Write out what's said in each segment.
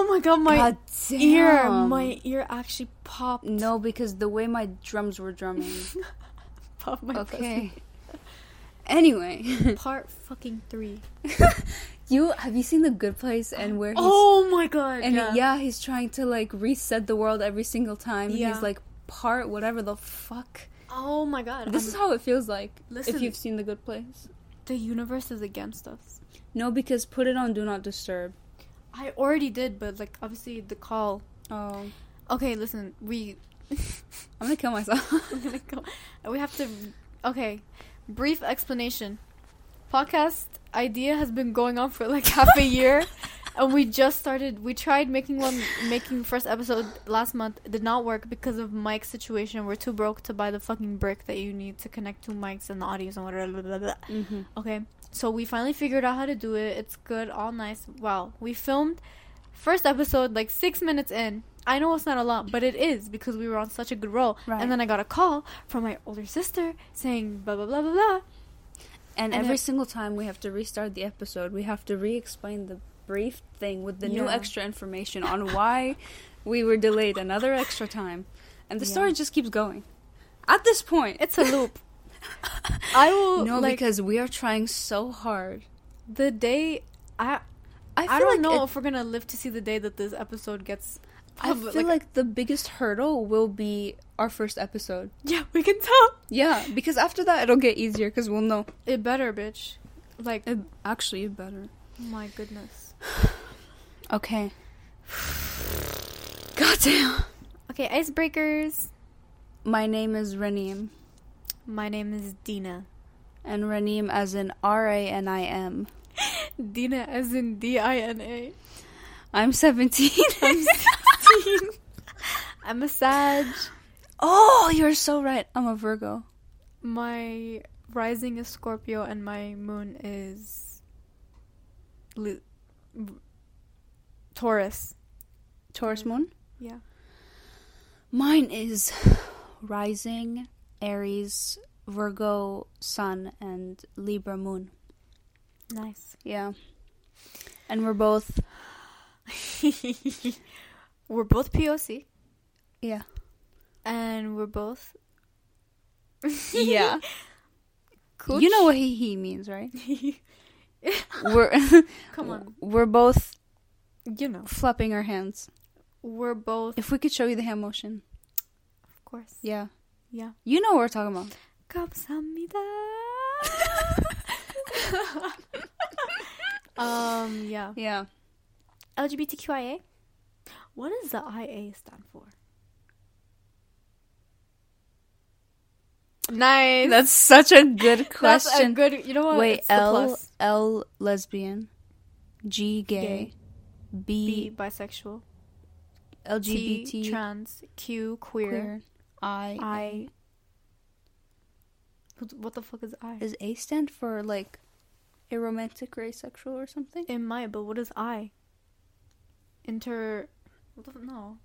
Oh my god, my God ear, my ear actually popped. No, because the way my drums were drumming. popped my okay. Anyway. Part fucking three. you have you seen the Good Place and where he's Oh my god. and yeah. yeah. he's trying to like reset the world every single time. Yeah. He's like part whatever the fuck. Oh my god. This I'm- is how it feels like Listen. if you've seen the Good Place. the universe is against us. No, because put it on Do Not Disturb. I already did, but like obviously the call. Oh, Okay, listen, we I'm gonna kill myself. we're gonna go. We have to. Okay, brief explanation. Podcast idea has been going on for like half a year, and we just started. We tried making one, making first episode last month. It did not work because of Mike's situation. We're too broke to buy the fucking brick that you need to connect two mics and the audios and whatever. Blah, blah, blah. mm-hmm. Okay, so we finally figured out how to do it. It's good, all nice. Wow, we filmed first episode like six minutes in. I know it's not a lot, but it is because we were on such a good roll. Right. And then I got a call from my older sister saying blah blah blah blah blah. And, And every it- single time we have to restart the episode, we have to re-explain the brief thing with the new extra information on why we were delayed another extra time, and the Yeah. story just keeps going. At this point, It's a loop. I will no, like because we are trying so hard. the day I I I, don't like know it- if we're gonna live to see the day that this episode gets. I feel like, the biggest hurdle will be our first episode. yeah, we can tell. Yeah, because after that it'll get easier because we'll know. It better, bitch. Like, It, actually, it better. my goodness. Okay. Goddamn. Okay, icebreakers. My name is Ranim, My name is Dina. and Ranim as in R A N I M. Dina as in D I N A. I'm 17. I'm 16. I'm a Sag. oh, you're so right. I'm a Virgo. My rising is Scorpio and my moon is Li- Taurus. Taurus moon. Yeah. Mine is rising, Aries, Virgo sun, and Libra moon. Nice. Yeah. And we're both. we're both POC Yeah. and we're both Yeah. Cooch. You know what he, he means, right? We're Come on. we're both You know. flapping our hands. We're both If we could show you the hand motion. of course. Yeah. Yeah. You know what we're talking about. Um, yeah. Yeah. LGBTQIA? What does the IA stand for? Nice. That's such a good question. A good. You know what? Wait, it's L L lesbian, G gay, gay. B, B bisexual, LGBT T, trans, Q queer, queer, I I. What- the fuck is I? Does A stand for like a romantic or asexual or something? It might, but what is I? Inter. What the f- no.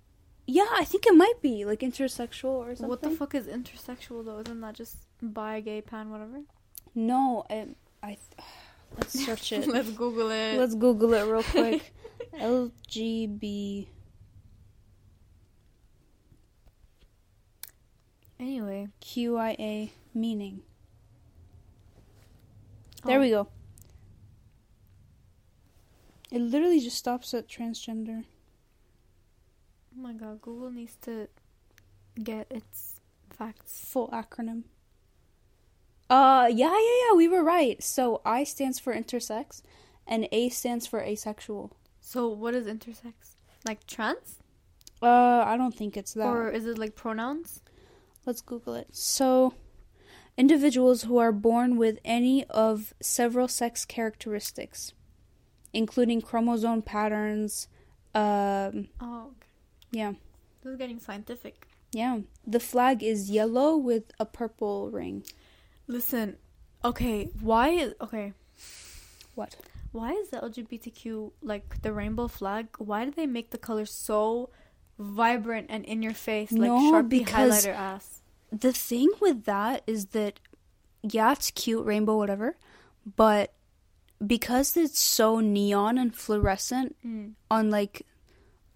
Yeah, I think it might be like intersexual or something. What the fuck is intersexual though? Isn't that just bi, gay, pan, whatever? No, I, I th- let's search it. Let's Google it. Let's Google it real quick. LGB. Anyway. QIA meaning. There Oh. we go. It literally just stops at transgender. Oh my god, Google needs to get its facts. Full acronym. Uh, yeah, yeah, yeah, we were right. So I stands for intersex, and A stands for asexual. So what is intersex? Like trans? Uh, I don't think it's that. Or is it like pronouns? Let's Google it. So, individuals who are born with any of several sex characteristics, including chromosome patterns. Um, Oh, okay. yeah, This is getting scientific. yeah. The flag is yellow with a purple ring. Listen, okay, why is okay? What? Why is the LGBTQ like the rainbow flag? Why do they make the colors so vibrant and in your face, like No, Sharpie because- highlighter ass? The thing with that is that, yeah, it's cute, rainbow, whatever, but because it's so neon and fluorescent Mm. on like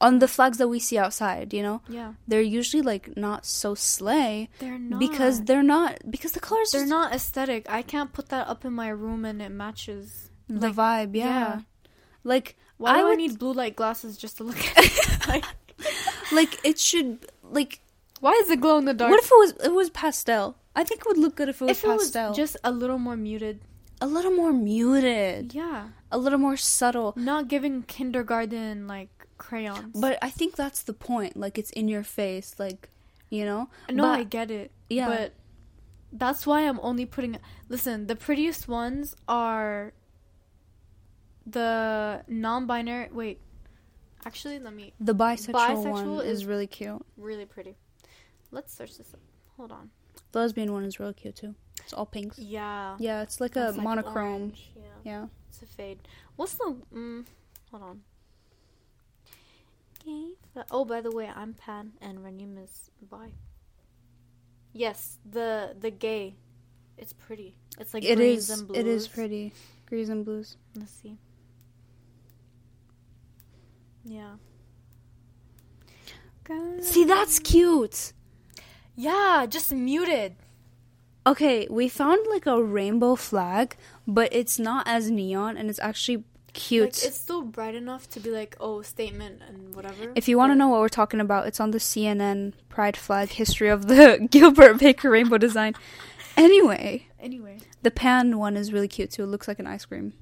on the flags that we see outside, you know, Yeah. they're usually like not so slay They're not because they're not because the colors they're just- not aesthetic. I can't put that up in my room and it matches. the like, vibe, yeah. yeah. Like Why I do I would- need blue light glasses just to look at it? like, like it should like why is it glow in the dark? what if it was it was pastel? I think it would look good if it was if it was pastel. just a little more muted? a little more muted, Yeah. a little more subtle. Not giving kindergarten like crayons. But I think that's the point. Like it's in your face, like you know. no, but- I get it. Yeah. But that's why I'm only putting. Listen, the prettiest ones are the non-binary. Wait, actually, let me. The bisexual, Bisexual one is is- really cute. Really pretty. Let's search this up. Hold on. The lesbian one is really cute too. It's all pinks. Yeah. Yeah, it's like a It's like monochrome. orange, Yeah. Yeah. It's a fade. What's the? Mm, hold on. Gay Oh, by the way, I'm pan and Ranim is bi. Yes, the the gay. It's pretty. It's like It greens is. and blues. It is pretty. Greens and blues. Let's see. Yeah. See, that's cute. Yeah, just muted. Okay, we found like a rainbow flag, but it's not as neon and it's actually cute. Like it's still bright enough to be like, oh, statement and whatever. if you want to know what we're talking about, it's on the CNN Pride flag history of the Gilbert Baker rainbow design. Anyway, Anyway, the pan one is really cute too. It looks like an ice cream.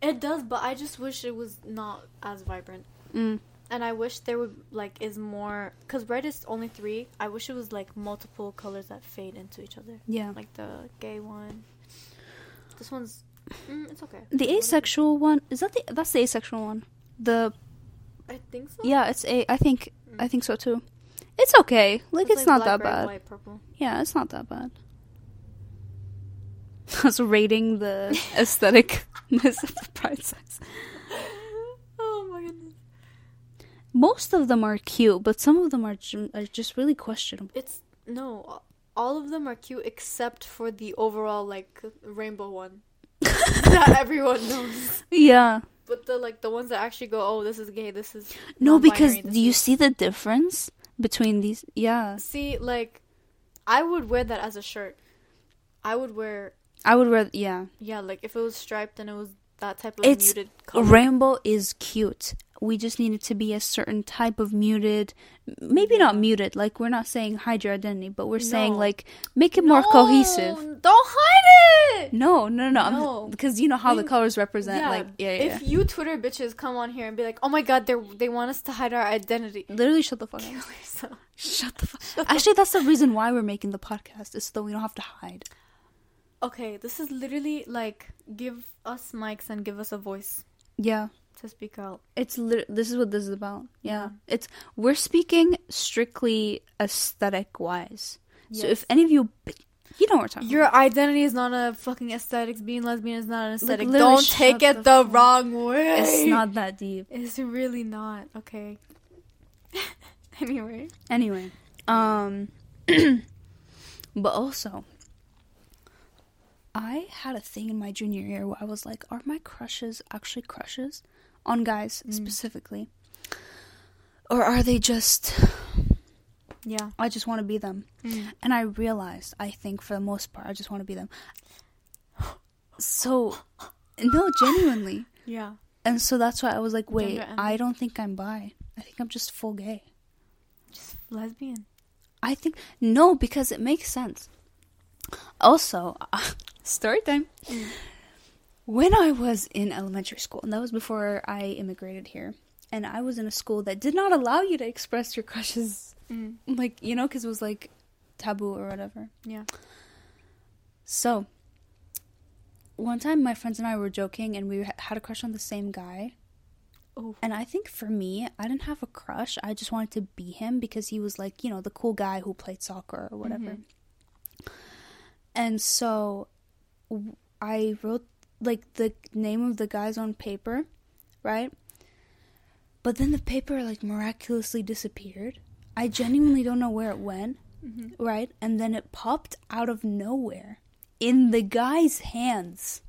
it does, but I just wish it was not as vibrant. Mm. And I wish there would like is more because red is only three. I wish it was like multiple colors that fade into each other, Yeah. like the gay one. This one's, mm, it's okay. The asexual one is that the that's the asexual one. The I think so. yeah, it's a. I think I Mm. think so too. It's okay. Like it's, not black, that red, bad. White, purple. Yeah, it's not that bad. I was rating the aestheticness of the pride size. oh my goodness. Most of them are cute, but some of them are, ju- are just really questionable. It's no, all of them are cute except for the overall like rainbow one that everyone knows. Yeah. But the like the ones that actually go, oh, this is gay, this is No, because do you see the difference between these? Yeah. see like I would wear that as a shirt. I would wear I would wear yeah. yeah, like if it was striped and it was that type of It's muted color. Rainbow is cute. We just need it to be a certain type of muted. Maybe mm-hmm. not muted, like we're not saying hide your identity, but we're saying like make it more No, cohesive. Don't hide it. No, no, no, No. no. Because you know how the colors represent, like, yeah, yeah. If you Twitter bitches come on here and be like, "Oh my god, they they want us to hide our identity," Literally, shut the fuck up. yourself. Shut the fuck. Actually, that's the reason why we're making the podcast is so that we don't have to hide. Okay, this is literally like give us mics and give us a voice Yeah, to speak out. it's lit- this is what this is about. Yeah, it's we're speaking strictly aesthetic wise. So if any of you, you know what we're talking. Your identity is not a fucking aesthetics. Being lesbian is not an aesthetic. literally Don't take it the the, wrong way. It's not that deep. It's really not. Okay. anyway. Anyway, um, but also, I had a thing in my junior year where I was like, are my crushes actually crushes on guys Mm. specifically, or are they just Yeah. I just want to be them? And I realized, I think for the most part, I just want to be them. So, no, genuinely. Yeah. And so that's why I was like, wait, I don't think I'm bi. I think I'm just full gay. Just lesbian. I think, no, because it makes sense. Also, story time. Mm. When I was in elementary school, and that was before I immigrated here, and I was in a school that did not allow you to express your crushes, Mm. like, you know, because it was like taboo or whatever. Yeah. So, one time my friends and I were joking and we had a crush on the same guy. Oh. And I think for me, I didn't have a crush. I just wanted to be him because he was like, you know, the cool guy who played soccer or whatever. And so I wrote like the name of the guys on paper, right? But then the paper like miraculously disappeared. I genuinely don't know where it went Mm-hmm. right? And then it popped out of nowhere in the guy's hands.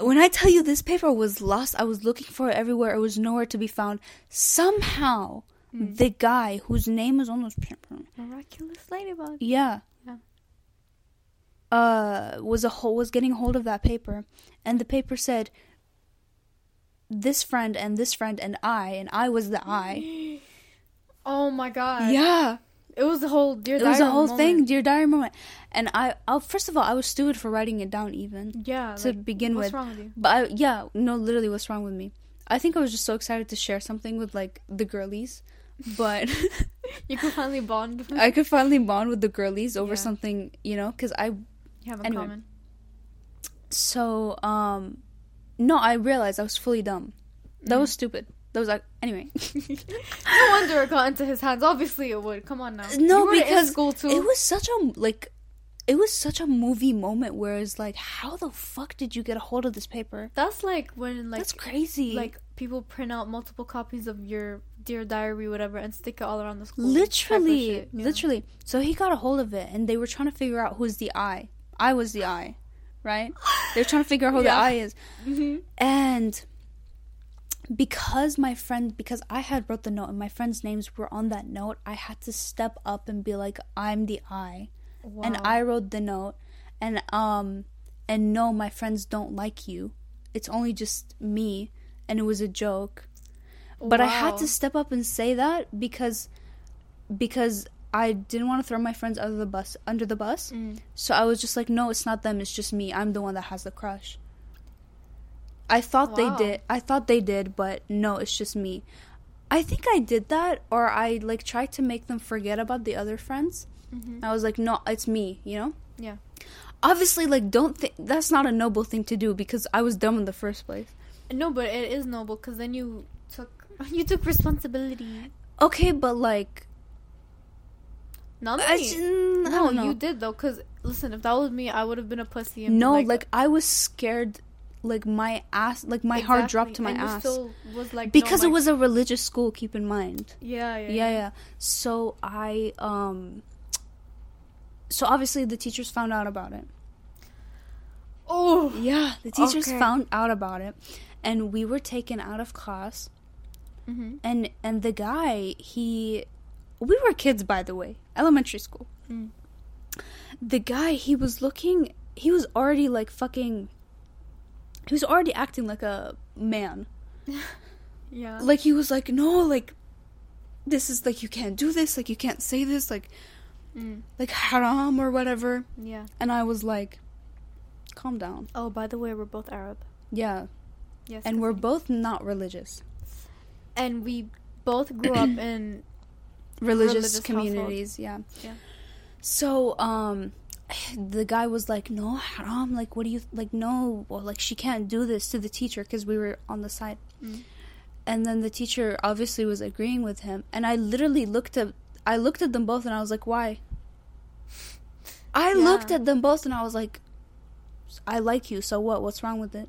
When I tell you this paper was lost, I was looking for it everywhere. It was nowhere to be found. Somehow, Mm. the guy whose name is on this paper, Miraculous ladybug. Yeah. Uh, was a whole was getting hold of that paper, and the paper said, "This friend and this friend and I, and I was the I." Oh my god. yeah, It was the whole dear diary. it was a whole moment. thing, dear diary moment. And I, I, first of all, I was stupid for writing it down even. Yeah. to like, begin what's with. wrong with you? But I, yeah, no, literally, what's wrong with me? I think I was just so excited to share something with like the girlies, but You could finally bond. I could finally bond with the girlies over Yeah. something, you know, because I. You have in Anyway. common. So, um, no, I realized I was fully dumb. That Mm. was stupid. That was like anyway. No wonder it got into his hands. Obviously, it would. Come on now. No, You were in because school too. it was such a like, it was such a movie moment where it's like, how the fuck did you get a hold of this paper? That's like when like That's crazy. like people print out multiple copies of your dear diary, whatever, and stick it all around the school. literally shit, literally so he got a hold of it and they were trying to figure out who's the i i was the i right? They were trying to figure out who Yeah. the i is. Mhm. and because my friend because i had wrote the note and my friends names were on that note i had to step up and be like i'm the i. And i wrote the note and um and no my friends don't like you. It's only just me. And it was a joke. But I had to step up and say that because because I didn't want to throw my friends under the bus under the bus. Mm. So I was just like, no, it's not them. It's just me. I'm the one that has the crush. I thought Wow. they did. I thought they did, but no, it's just me. I think I did that, or I like tried to make them forget about the other friends. Mhm. I was like, no, it's me. You know. Yeah. Obviously, like, don't think that's not a noble thing to do because I was dumb in the first place. No, but it is noble because then you took you took responsibility. Okay, but like, Not I, me. no, don't you did though. Because listen, if that was me, I would have been a pussy. And No, been like, I was scared, like my ass, like my heart dropped to my ass was like no, because it my- was a religious school. Keep in mind, Yeah, yeah, yeah, yeah. So I, um, so obviously the teachers found out about it. Oh, Yeah, the teachers Okay. found out about it, and we were taken out of class. hmm And and the guy, he, we were kids by the way, elementary school. Mm. The guy, he was looking, he was already like fucking. He was already acting like a man. yeah. like he was like no like this is like you can't do this like you can't say this like Mm, like haram or whatever yeah. and i was like calm down Oh, by the way, we're both Arab. yeah Yes, And we're both not religious and we both grew up in religious, Religious communities yeah. Yeah. so um the guy was like no haram like what do you like no well like she can't do this to the teacher because we were on the side. Mm. and then the teacher obviously was agreeing with him. And i literally looked at i looked at them both and i was like why? I Yeah. looked at them both and i was like i like you so what? What's wrong with it?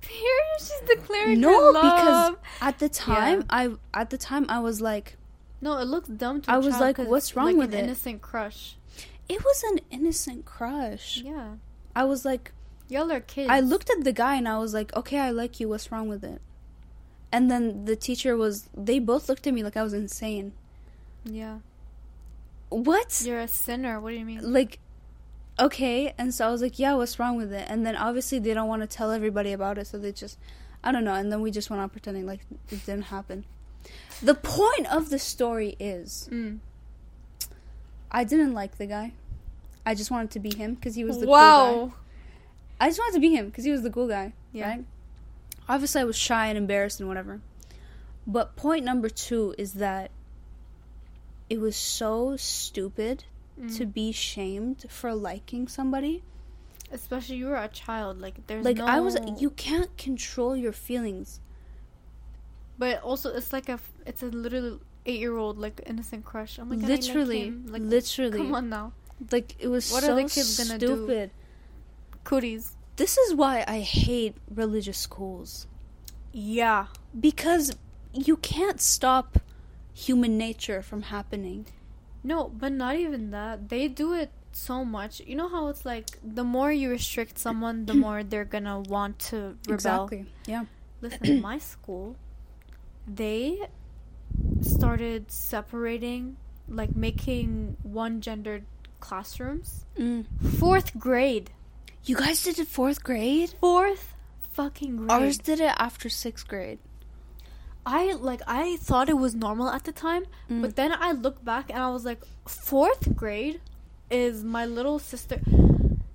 Here she's declaring no because at the time i at the time i was like no, it looks dumb to. I was like, what's wrong like with an it? Innocent crush. it was an innocent crush Yeah, i was like y'all are kids. I looked at the guy and I was like, okay, I like you. What's wrong with it? And then the teacher was, they both looked at me like I was insane. Yeah, What? you're a sinner. What do you mean? Like, okay. And so I was like, yeah, what's wrong with it? And then obviously they don't want to tell everybody about it. So they just, I don't know. And then we just went on pretending like it didn't happen. The point of the story is, Mm. I didn't like the guy. I just wanted to be him because he was the cool guy. I just wanted to be him because he was the cool guy. Yeah. Right? Obviously, I was shy and embarrassed and whatever. But point number two is that it was so stupid Mm. to be shamed for liking somebody. Especially you were a child. Like there's like no... I was, you can't control your feelings. But also, it's like a. It's a little eight-year-old like innocent crush. Oh my god, I like literally. Like, literally, Come on now, like it was What are so the kids gonna do? stupid. cooties. This is why I hate religious schools. Yeah. because you can't stop human nature from happening. No, but not even that. They do it so much. You know how it's like the more you restrict someone, the more they're gonna want to rebel. Exactly. Yeah. Listen, my school, they started separating, like making one gendered classrooms. Mm. Fourth grade. You guys did it fourth grade. Fourth fucking grade. Ours did it after sixth grade. I like I thought it was normal at the time, Mm. but then I look back and I was like, fourth grade is my little sister.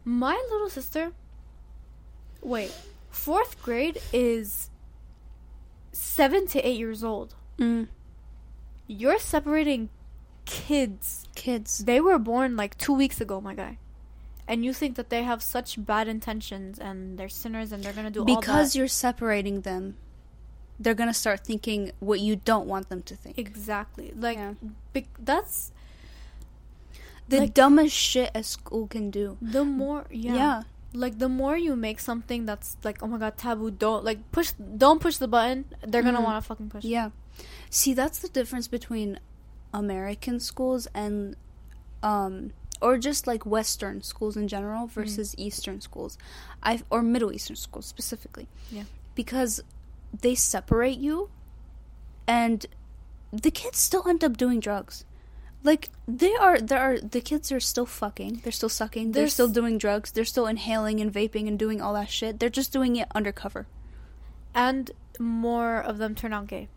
My little sister. Wait, fourth grade is seven to eight years old. Mm. You're separating kids. Kids. They were born like two weeks ago, my guy. And you think that they have such bad intentions and they're sinners and they're gonna do all Because you're separating them, they're gonna start thinking what you don't want them to think. exactly like Yeah. bec- that's The like- dumbest shit a school can do. the more yeah. yeah. Like the more you make something that's like oh my god taboo don't like push don't push the button they're gonna Mhm. want to fucking push. Yeah. See, that's the difference between American schools and um or just like western schools in general versus eastern schools. I or middle eastern schools specifically. Yeah. Because they separate you and the kids still end up doing drugs. Like they are there are the kids are still fucking. They're still sucking. They're There's- still doing drugs. They're still inhaling and vaping and doing all that shit. They're just doing it undercover. and more of them turn out gay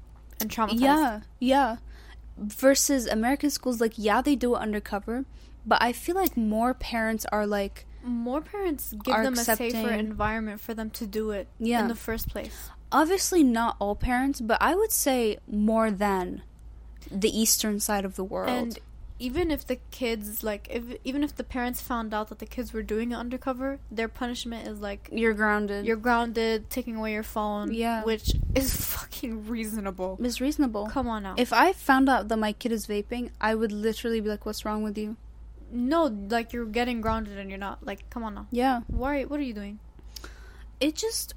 and traumatized Yeah, yeah. Versus American schools, like yeah, they do it undercover, but I feel like more parents are like, more parents give them a safer environment for them to do it Yeah. in the first place obviously not all parents, but I would say more than the eastern side of the world. and even if the kids like if even if the parents found out that the kids were doing it undercover their punishment is like you're grounded. you're grounded taking away your phone Yeah. which is fucking reasonable it's reasonable. come on now If I found out that my kid is vaping, I would literally be like, "What's wrong with you?" no like you're getting grounded and you're not like come on now Yeah, why what are you doing it just.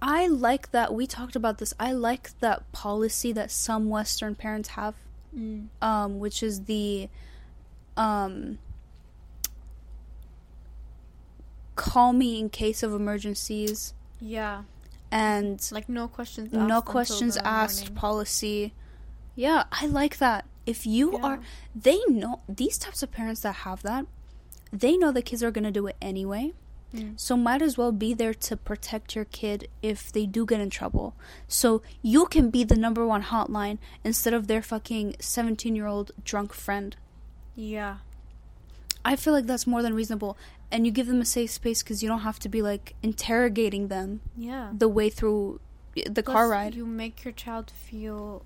I like that we talked about this. I like that policy that some Western parents have um, which is the um, call me in case of emergencies yeah and like no questions asked no questions asked morning. policy. Yeah, I like that. If you Yeah. are, they know these types of parents that have that, they know the kids are gonna do it anyway. Mm. So might as well be there to protect your kid if they do get in trouble. So you can be the number one hotline instead of their fucking 17 year old drunk friend. yeah I feel like that's more than reasonable. And you give them a safe space because you don't have to be like interrogating them yeah the way through the car ride. you make your child feel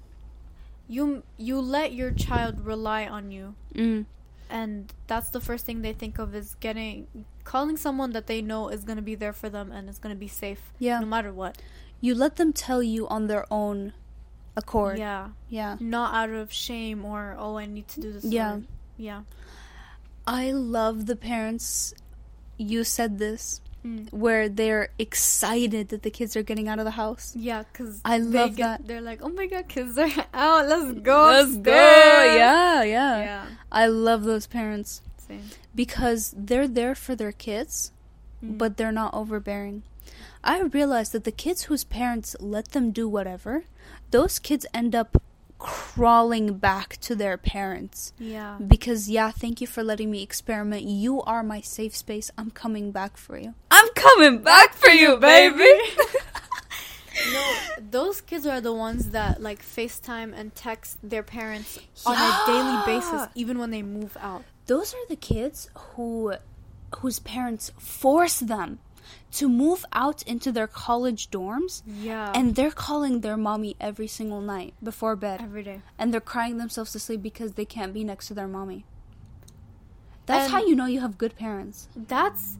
you you let your child rely on you Mm. and that's the first thing they think of is getting calling someone that they know is going to be there for them and is going to be safe Yeah. no matter what You let them tell you on their own accord. yeah Yeah. not out of shame or oh i need to do this Yeah. or- yeah I love the parents. You said this Mm. where they're excited that the kids are getting out of the house. yeah because I love that. they're like oh my god kids are out let's go Let's go. Yeah, yeah, yeah I love those parents same because they're there for their kids, Mm. but they're not overbearing. I realize that the kids whose parents let them do whatever, those kids end up crawling back to their parents. yeah Because, yeah, thank you for letting me experiment. You are my safe space. I'm coming back for you. I'm coming back for you, baby! No, those kids are the ones that like FaceTime and text their parents on a daily basis, even when they move out. Those are the kids who whose parents force them to move out into their college dorms Yeah, and they're calling their mommy every single night before bed every day. and they're crying themselves to sleep because they can't be next to their mommy. That's And- how you know you have good parents. That's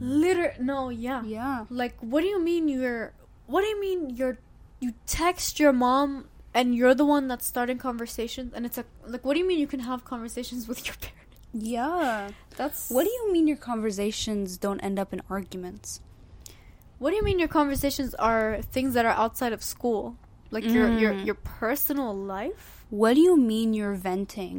liter. No, yeah. Yeah. Like, what do you mean you're? What do you mean you're? You text your mom and you're the one that's starting conversations, and it's a like. What do you mean you can have conversations with your parents? Yeah. That's What do you mean your conversations don't end up in arguments? What do you mean your conversations are things that are outside of school, like your your Mm. your personal life? What do you mean you're venting?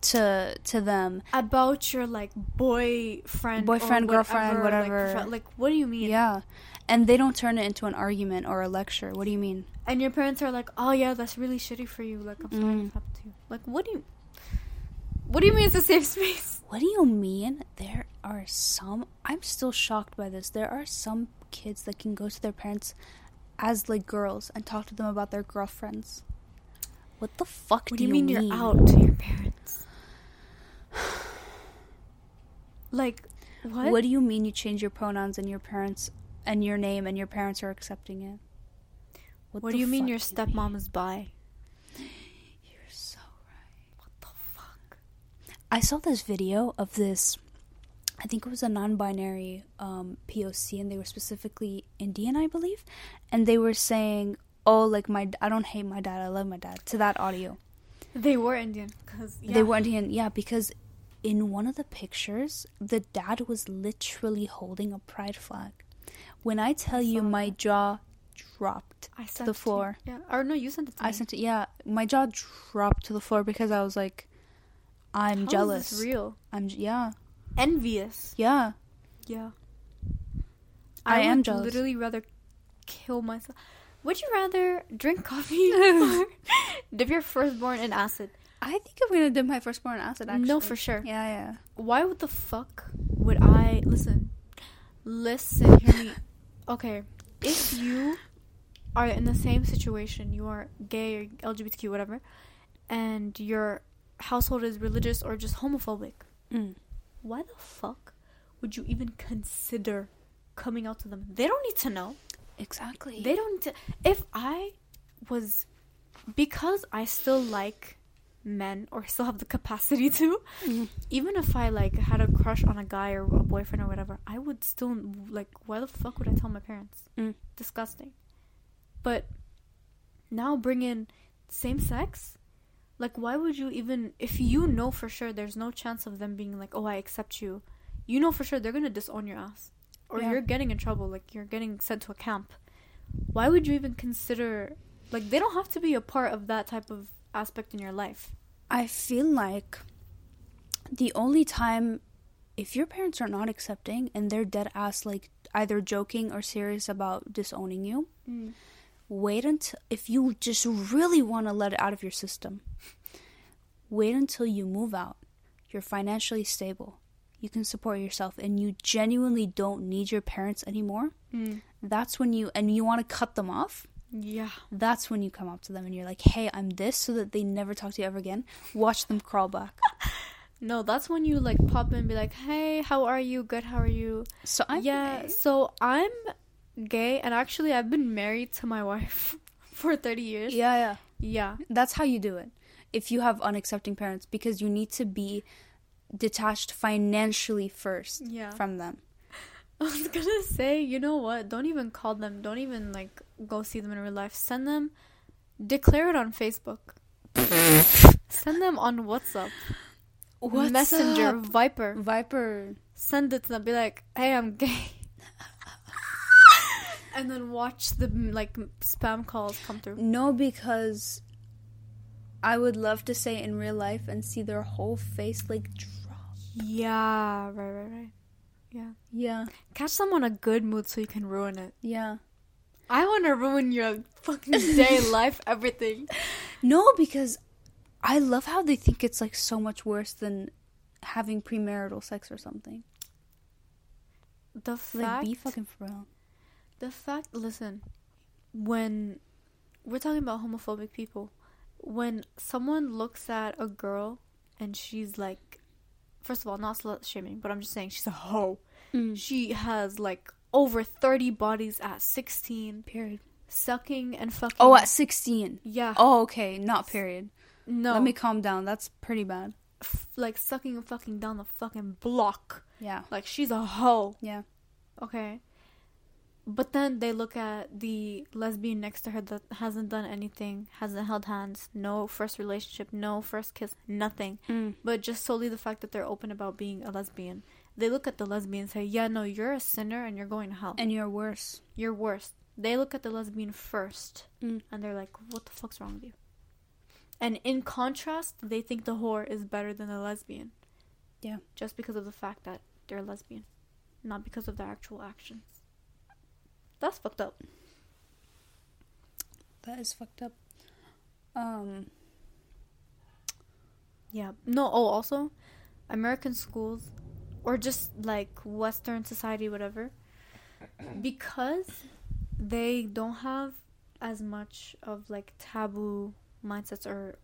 to to them. about your like boyfriend, Boyfriend, girlfriend, whatever. fri- Like, what do you mean? Yeah. And they don't turn it into an argument or a lecture. What do you mean? And your parents are like, "Oh yeah, that's really shitty for you. Like, I'm sorry Mm. this happened to you." Like, what do you? What do you mean it's a safe space? What do you mean? There are some. I'm still shocked by this. There are some kids that can go to their parents as like girls and talk to them about their girlfriends. What the fuck What do do you mean, mean? you're out to your parents? Like, what? What? do you mean you change your pronouns and your parents and your name and your parents are accepting it? What, the do you mean your stepmom is bi? You're so right. What the fuck? I saw this video of this. I think it was a non-binary um, POC, and they were specifically Indian, I believe, and they were saying, "Oh, like my, I don't hate my dad, I love my dad." To that audio, They were Indian because they were Indian, yeah, because in one of the pictures, the dad was literally holding a pride flag. When I tell you, my jaw dropped I to the floor. Yeah, or no, you sent it to I me. sent it. Yeah, my jaw dropped to the floor because I was like, "I'm How is jealous." this real? I'm yeah, Envious. yeah. Yeah. I am would jealous. literally rather kill myself. Would you rather drink coffee or dip your firstborn in acid? I think I'm gonna dip my firstborn in acid. Actually, No, for sure. Yeah, yeah. Why would the fuck would I listen? Listen, hear me. Okay, if you are in the same situation, you are gay or LGBTQ, whatever, and your household is religious or just homophobic, Mm. why the fuck would you even consider coming out to them? They don't need to know. Exactly. They don't. Need to, if I was, because I still like men or still have the capacity to, Mm. even if I like had a crush on a guy or a boyfriend or whatever, I would still like. Why the fuck would I tell my parents? Mm. Disgusting. But now bring in same sex. Like, why would you even? If you know for sure, there's no chance of them being like, "Oh, I accept you." You know for sure they're gonna disown your ass, or Yeah. you're getting in trouble. Like you're getting sent to a camp. Why would you even consider? Like, they don't have to be a part of that type of aspect in your life. I feel like the only time if your parents are not accepting and they're dead ass like either joking or serious about disowning you, wait until if you just really want to let it out of your system. Wait until you move out. You're financially stable. You can support yourself and you genuinely don't need your parents anymore. Mm. That's when you and you want to cut them off. Yeah. That's when you come up to them and you're like, "Hey, I'm this," so that they never talk to you ever again. Watch them crawl back. No, that's when you like pop in and be like, "Hey, how are you? Good, how are you?" So I'm yeah, gay. so I'm gay and actually I've been married to my wife for 30 years. Yeah, yeah. Yeah. That's how you do it. If you have unaccepting parents, because you need to be detached financially first Yeah. from them. I was to say, you know what? Don't even call them. Don't even like go see them in real life. Send them declare it on Facebook. Send them on WhatsApp. What's Messenger, up? Viber. Viber. Send it to them. Be like, "Hey, I'm gay." and then watch the like spam calls come through. No, because I would love to say in real life and see their whole face like drop. Yeah, right, right, right. Yeah. Yeah, Catch them on a good mood so you can ruin it. yeah. I want to ruin your fucking day, life, everything. No, because I love how they think it's like so much worse than having premarital sex or something. The Like, fact, be fucking for real. the fact. Listen, when we're talking about homophobic people, when someone looks at a girl and she's like, first of all, not slut shaming, but I'm just saying she's a hoe. Mm. She has like over 30 bodies at 16, Period. sucking and fucking. Oh, at 16. yeah. Oh, okay. Not period. no. Let me calm down. That's pretty bad. F- like sucking and fucking down the fucking block. Yeah. Like she's a hoe. Yeah. Okay. But then they look at the lesbian next to her that hasn't done anything, hasn't held hands, no first relationship, no first kiss, nothing. Mm. But just solely the fact that they're open about being a lesbian. They look at the lesbian and say, Yeah, no, you're a sinner and you're going to hell. And you're worse. you're worse. They look at the lesbian first Mm. and they're like, What the fuck's wrong with you? And in contrast, they think the whore is better than the lesbian. Yeah. Just because of the fact that they're lesbian, not because of their actual actions. That's fucked up. That is fucked up. Um. Yeah. No, oh, also, American schools, or just like Western society, whatever, because they don't have as much of like taboo mindsets or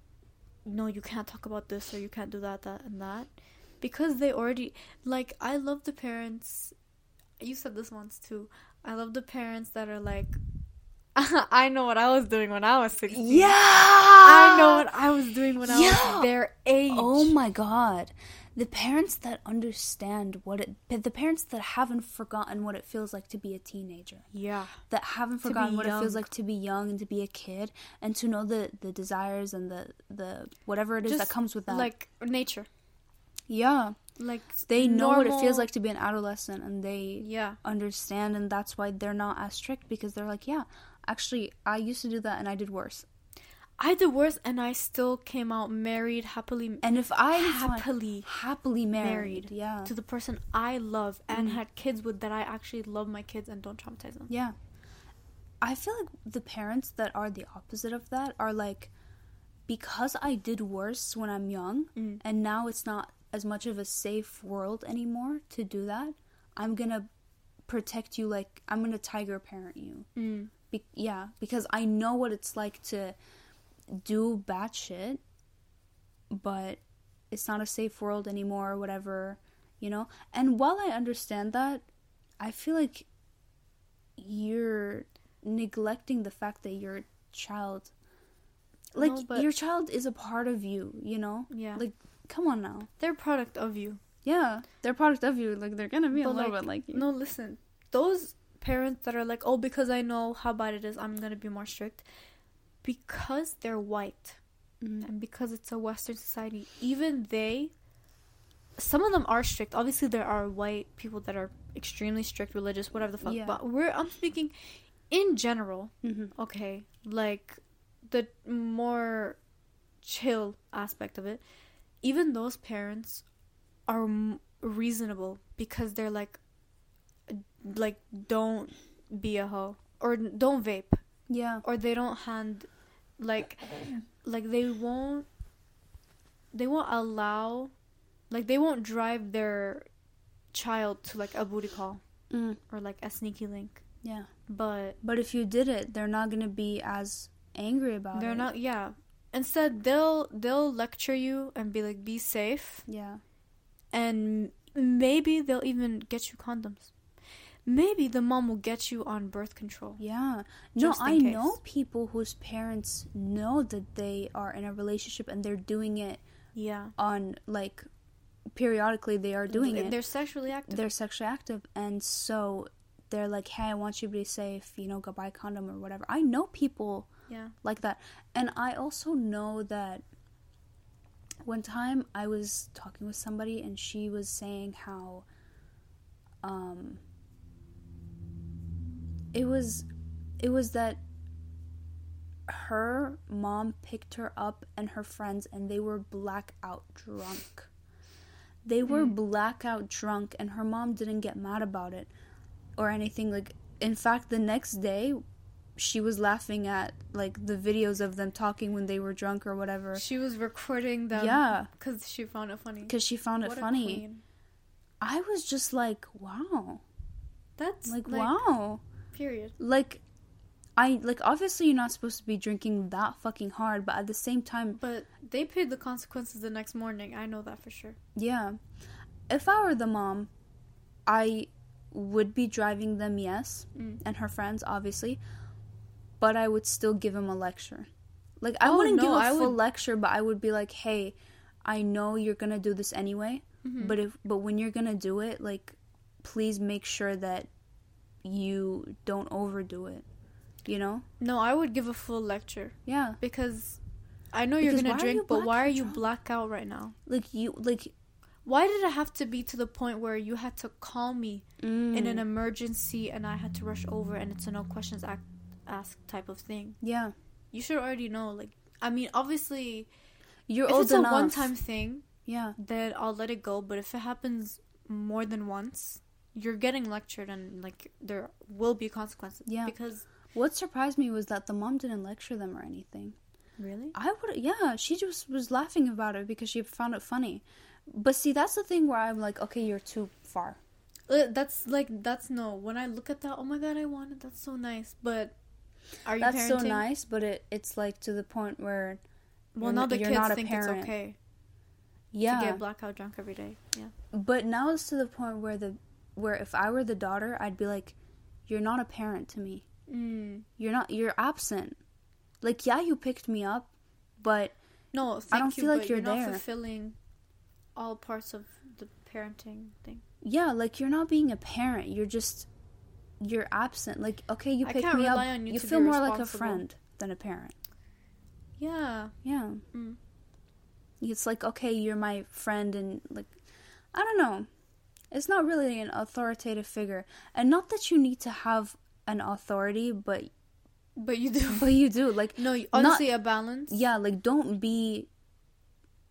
no, you can't talk about this or you can't do that, that, and that. Because they already, like, I love the parents. You said this once too. I love the parents that are like, I know what I was doing when I was 16. Yeah. I know what I was doing when I was their oh age. Oh my god. The parents that understand what it the parents that haven't forgotten what it feels like to be a teenager. Yeah. That haven't forgotten what it feels like to be young and to be a kid and to know the the desires and the the whatever it is that comes with that. Like nature. yeah. Like They know what it feels like to be an adolescent and they Yeah. understand and that's why they're not as strict because they're like, yeah, actually I used to do that and I did worse. I did worse and I still came out married happily And if I happily happily married, married yeah. to the person I love and Mm. had kids with that I actually love my kids and don't traumatize them. Yeah. I feel like the parents that are the opposite of that are like, because I did worse when I'm young, Mm. and now it's not as much of a safe world anymore to do that, I'm gonna protect you like, I'm gonna tiger parent you. Mm. Be- yeah, because I know what it's like to do bad shit, but it's not a safe world anymore or whatever, you know? And while I understand that, I feel like you're neglecting the fact that your child like No, your child is a part of you, you know? Yeah. Like come on now. They're a product of you. Yeah, they're a product of you. Like they're gonna be a But, little like, bit like you. No, listen. Those parents that are like, "Oh, because I know how bad it is, I'm going to be more strict." Because they're white Mhm. and because it's a western society, even they some of them are strict. Obviously there are white people that are extremely strict, religious, whatever the fuck. Yeah. But we're I'm speaking in general. Mhm. okay, like the more chill aspect of it, even those parents are m- reasonable because they're like, like don't be a hoe or don't vape Yeah. or they don't hand, like, like they won't, they won't allow, like they won't drive their child to like a booty call Mm. or like a sneaky link, Yeah. but But if you did it, they're not gonna be as angry about it. they're not yeah instead they'll they'll lecture you and be like be safe Yeah. and maybe they'll even get you condoms maybe the mom will get you on birth control Yeah. No, I case. know people whose parents know that they are in a relationship and they're doing it yeah on like periodically they are doing it. they're sexually active They're sexually active and so they're like, "Hey, I want you to be safe, you know, go buy a condom or whatever." I know people yeah like that. And I also know that one time I was talking with somebody and she was saying how um it was it was that her mom picked her up and her friends and they were blackout drunk. They were Mm. blackout drunk and her mom didn't get mad about it or anything like in fact the next day she was laughing at like the videos of them talking when they were drunk or whatever. She was recording them Yeah. because she found it funny. Because she found it What funny. i was just like wow. That's like, like, wow. period. Like i like obviously you're not supposed to be drinking that fucking hard but at the same time but they paid the consequences the next morning. I know that for sure. Yeah. If i were the mom i would be driving them yes Mm. and her friends obviously but i would still give him a lecture like i Oh, wouldn't give no, a I full would- lecture but i would be like hey i know you're gonna do this anyway Mhm. but if but when you're gonna do it like please make sure that you don't overdo it you know no i would give a full lecture yeah because I know you're gonna are you drink, but why are you drunk? blackout right now? like you like Why did it have to be to the point where you had to call me in mm, an emergency and I had to rush over and it's a no questions act, asked type of thing? yeah You should already know. Like I mean, obviously, You're if it's a one-time thing, Yeah. then I'll let it go. But if it happens more than once, you're getting lectured, and like there will be consequences. Yeah. Because What surprised me was that the mom didn't lecture them or anything. really, I would, yeah, she just was laughing about it because she found it funny. But see, that's the thing where I'm like, okay, you're too far. Uh, that's like that's no. When I look at that, oh my god, I want it. That's so nice. But are you That's so nice, but it it's like to the point where, Well, You're now the you're kids not think parent. it's okay yeah. to get blackout drunk every day. Yeah. But now it's to the point where the where if I were the daughter, I'd be like, you're not a parent to me. Mm. You're not. You're absent. Like, yeah, you picked me up, but No, thank don't you, feel like you're you're, not fulfilling all parts of the parenting thing. yeah, like you're not being a parent. You're just you're absent. Like, okay, you pick me up. you to feel more like a friend than a parent. Yeah. Yeah. Mm. It's like, okay, you're my friend, and like, I don't know. It's not really an authoritative figure, and not that you need to have an authority, but But you do. but you do. Like, no, you- Not- honestly, a balance. yeah, like don't be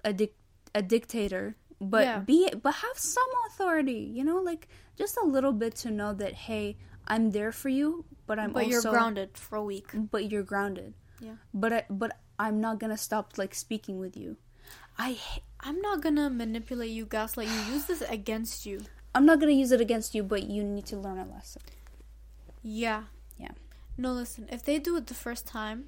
a dic- a dictator, but Yeah. be but have some authority. You know, like just a little bit to know that hey, I'm there for you, but I'm but also you're grounded for a week. but you're grounded. Yeah. But I, but I'm not gonna stop like speaking with you. I I'm not gonna manipulate you, gaslight you. Use this against you. I'm not gonna use it against you, but you need to learn a lesson. Yeah. Yeah. No, listen. If they do it the first time,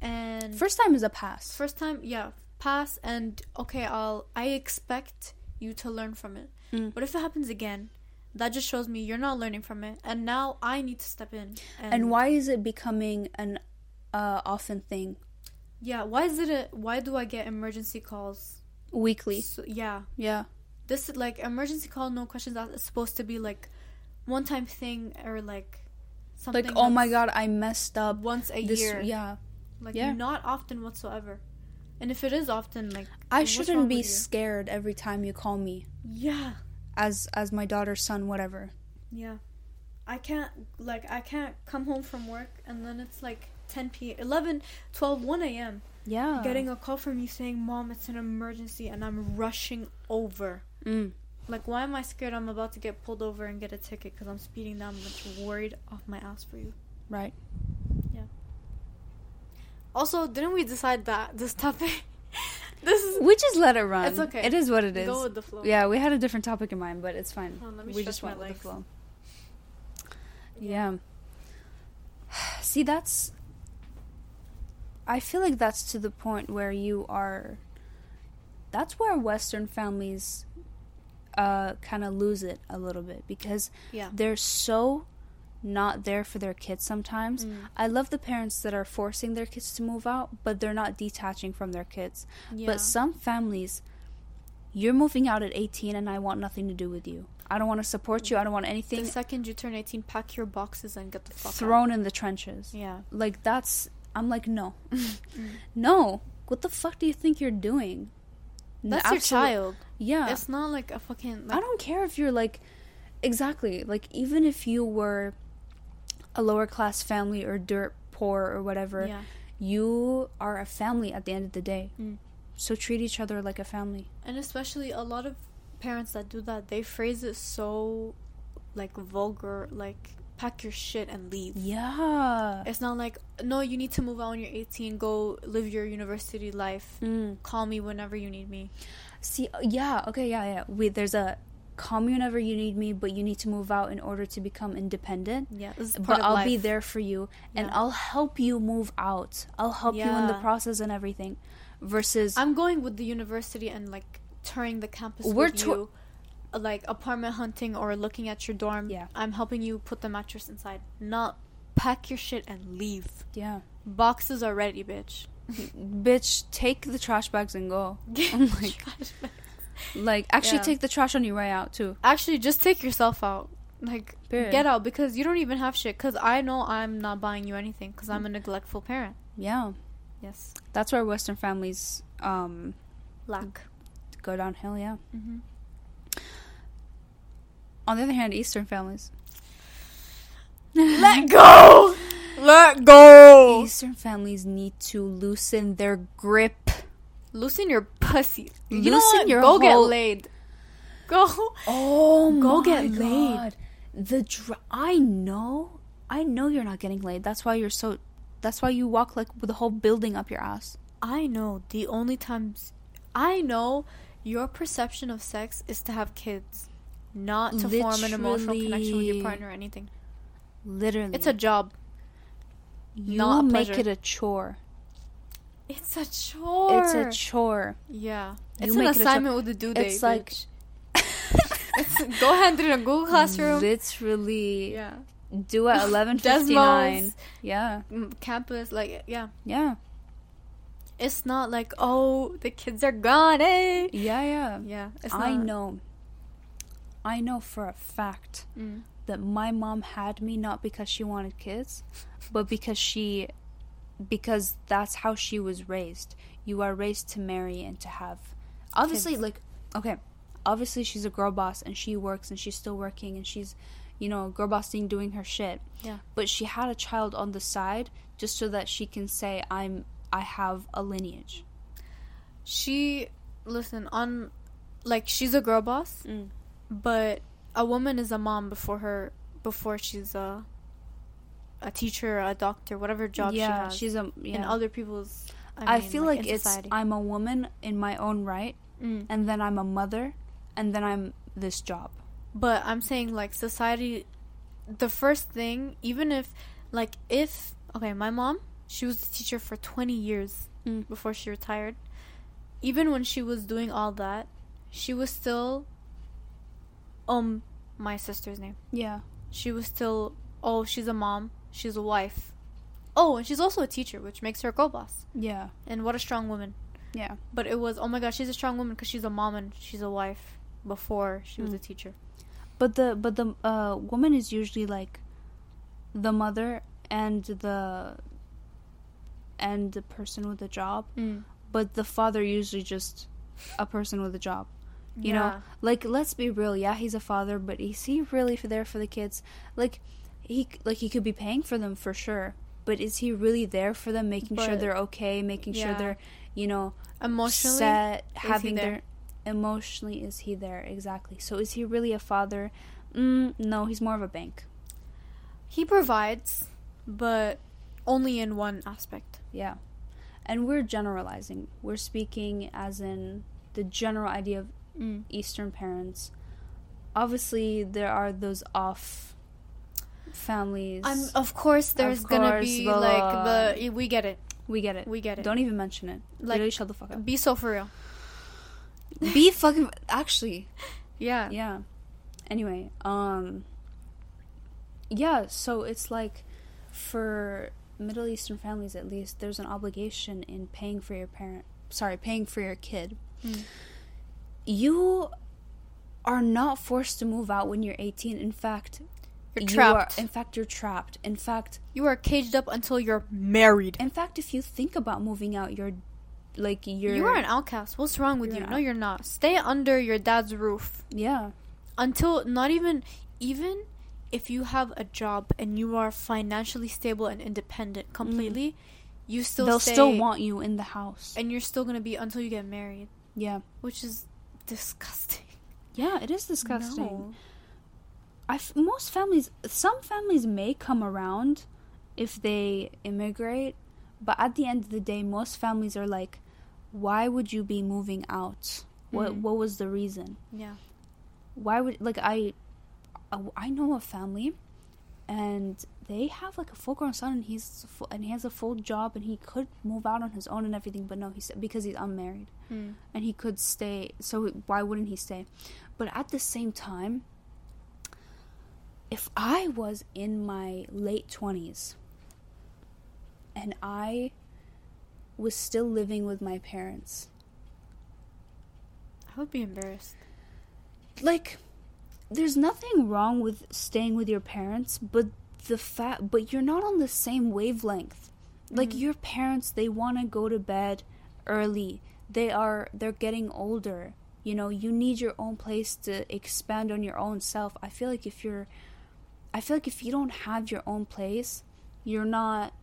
and First time is a pass. first time, yeah, pass, and okay, I'll. I expect you to learn from it. Mm. But if it happens again, that just shows me you're not learning from it, and now I need to step in. And, And why is it becoming an uh, often thing Yeah. Why is it a? Why do I get emergency calls? weekly? So, yeah. Yeah. This is like emergency call, no questions asked. Is supposed to be like one time thing or like something. Like, oh my god, I messed up. Once a This, year. yeah. Like Yeah. not often whatsoever. And if it is often, like I shouldn't be scared every time you call me yeah, as as my daughter's son, whatever. yeah. I can't like I can't come home from work and then it's like 10 p 11 12 1 a.m. Yeah. getting a call from you saying mom it's an emergency and I'm rushing over. Mm. Like why am I scared I'm about to get pulled over and get a ticket cuz I'm speeding down much worried off my ass for you. Right. Yeah also, didn't we decide that this topic this is We just let it run. It's okay. It is what it is. go with the flow. Yeah, we had a different topic in mind, but it's fine. Hold on, let me we just went with the flow. Yeah. See, that's. I feel like that's to the point where you are. That's where Western families uh, kind of lose it a little bit because Yeah. they're so not there for their kids sometimes. Mm. I love the parents that are forcing their kids to move out, but they're not detaching from their kids. Yeah. But some families, you're moving out at 18 and I want nothing to do with you. I don't want to support you. I don't want anything. the second you turn 18, pack your boxes and get the fuck out. thrown in the trenches. Yeah. Like, that's. I'm like, no. Mm. no. What the fuck do you think you're doing? That's your child. Yeah. It's not like a fucking. Like, I don't care if you're like. Exactly. Like, even if you were a lower class family or dirt poor or whatever, Yeah. you are a family at the end of the day. Mm. So treat each other like a family. And especially a lot of parents that do that, they phrase it so like vulgar, like pack your shit and leave. Yeah. It's not like no, you need to move out when you're 18. Go live your university life. Mm. Call me whenever you need me. See, uh, yeah, okay, yeah, yeah. Wait, there's a call me whenever you need me, but you need to move out in order to become independent. Yeah, this is part But I'll life. be there for you, and Yeah. I'll help you move out. I'll help you in the process and everything. Versus, I'm going with the university and like touring the campus We're with tou- you, like apartment hunting or looking at your dorm. Yeah. I'm helping you put the mattress inside. Not pack your shit and leave. yeah, Boxes are ready, bitch. bitch, take the trash bags and go. I'm like, like actually Yeah. take the trash on your way out too. Actually, just take yourself out. Like, Period. get out because you don't even have shit. Because I know I'm not buying you anything because I'm a neglectful parent. Yeah, Yes. that's where Western families um Lack. go downhill. Yeah. Mm-hmm. On the other hand, Eastern families. Let go! Let go. Eastern families need to loosen their grip. Loosen your pussy. You know Loosen what? your Go get laid. Go. Oh, Go my get laid. God. The dr- I know, I know you're not getting laid. That's why you're so. That's why you walk like with the whole building up your ass. I know the only times I know your perception of sex is to have kids, not to form an emotional connection with your partner or anything. Literally, It's a job. you make it a chore. It's a chore. It's a chore. yeah. You It's an make it a assignment with a due date. It's like-. It's, go hand it in a Google Classroom. Literally, yeah. do at eleven fifty nine. Yeah, Mm, Campus, like yeah. yeah, It's not like oh the kids are gone, eh? yeah, yeah. Yeah. It's I not. know. I know for a fact Mm. that my mom had me not because she wanted kids, but because she because that's how she was raised. You are raised to marry and to have obviously Kids. like okay, obviously she's a girl boss and she works and she's still working and she's you know, girl bossing doing her shit. Yeah. But she had a child on the side just so that she can say I'm I have a lineage. She listen on like she's a girl boss, Mm. but a woman is a mom before her before she's a a teacher, a doctor, whatever job she has. she's a yeah. in other people's I, I, mean, feel like, like, it's society. I'm a woman in my own right, Mm. and then I'm a mother, and then I'm this job. But I'm saying like society the first thing, even if like if okay, my mom, she was a teacher for 20 years Mm. before she retired. Even when she was doing all that, she was still um my sister's name. Yeah, She was still oh, she's a mom, she's a wife. Oh, and she's also a teacher, which makes her a girl boss. yeah, And what a strong woman. yeah. But it was oh my gosh, she's a strong woman because she's a mom and she's a wife before she was Mm. a teacher. But the but the uh, woman is usually like the mother and the and the person with the job, Mm. but the father usually just a person with a job. You know, like let's be real. Yeah, he's a father, but is he really for there for the kids? Like he like he could be paying for them for sure, but is he really there for them, making sure they're okay, making sure they're you know emotionally set, having their emotionally is he there exactly? So is he really a father? Mm, no, he's more of a bank. he provides, but only in one aspect. Yeah, and we're generalizing. We're speaking as in the general idea of Mm. Eastern parents. Obviously, there are those off families. I'm of course there's gonna be blah, like the we get it. we get it. We get it. Don't even mention it. Like- Literally, shut the fuck up. Be so for real. Be fucking. Actually, Yeah. yeah. Anyway, um. Yeah, so it's like, for Middle Eastern families at least, there's an obligation in paying for your parent. Sorry, paying for your kid. Mm. You are not forced to move out when you're 18. In fact, You're you trapped. are- in fact, you're trapped. In fact, you are caged up until you're married. in fact, if you think about moving out, you're like you're You are an outcast. What's wrong with you? No, you're not. Stay under your dad's roof yeah until not even even if you have a job and you are financially stable and independent completely, you still Mm. they'll stay, still want you in the house. and you're still gonna be until you get married, yeah, which is disgusting. yeah, it is disgusting. No. I f- most families, some families may come around if they immigrate, but at the end of the day, most families are like, "Why would you be moving out? What Mhm. what was the reason? Yeah. Why would like I, I- I know a family, and they have like a full grown son, and he's fu- and he has a full job, and he could move out on his own and everything, but no, he's because he's unmarried." Mm. and he could stay so why wouldn't he stay but at the same time if i was in my late 20s and i was still living with my parents I would be embarrassed. like there's nothing wrong with staying with your parents but the fact but you're not on the same wavelength like Mhm. your parents they want to go to bed early they are they're getting older you know you need your own place to expand on your own self i feel like if you're i feel like if you don't have your own place You're not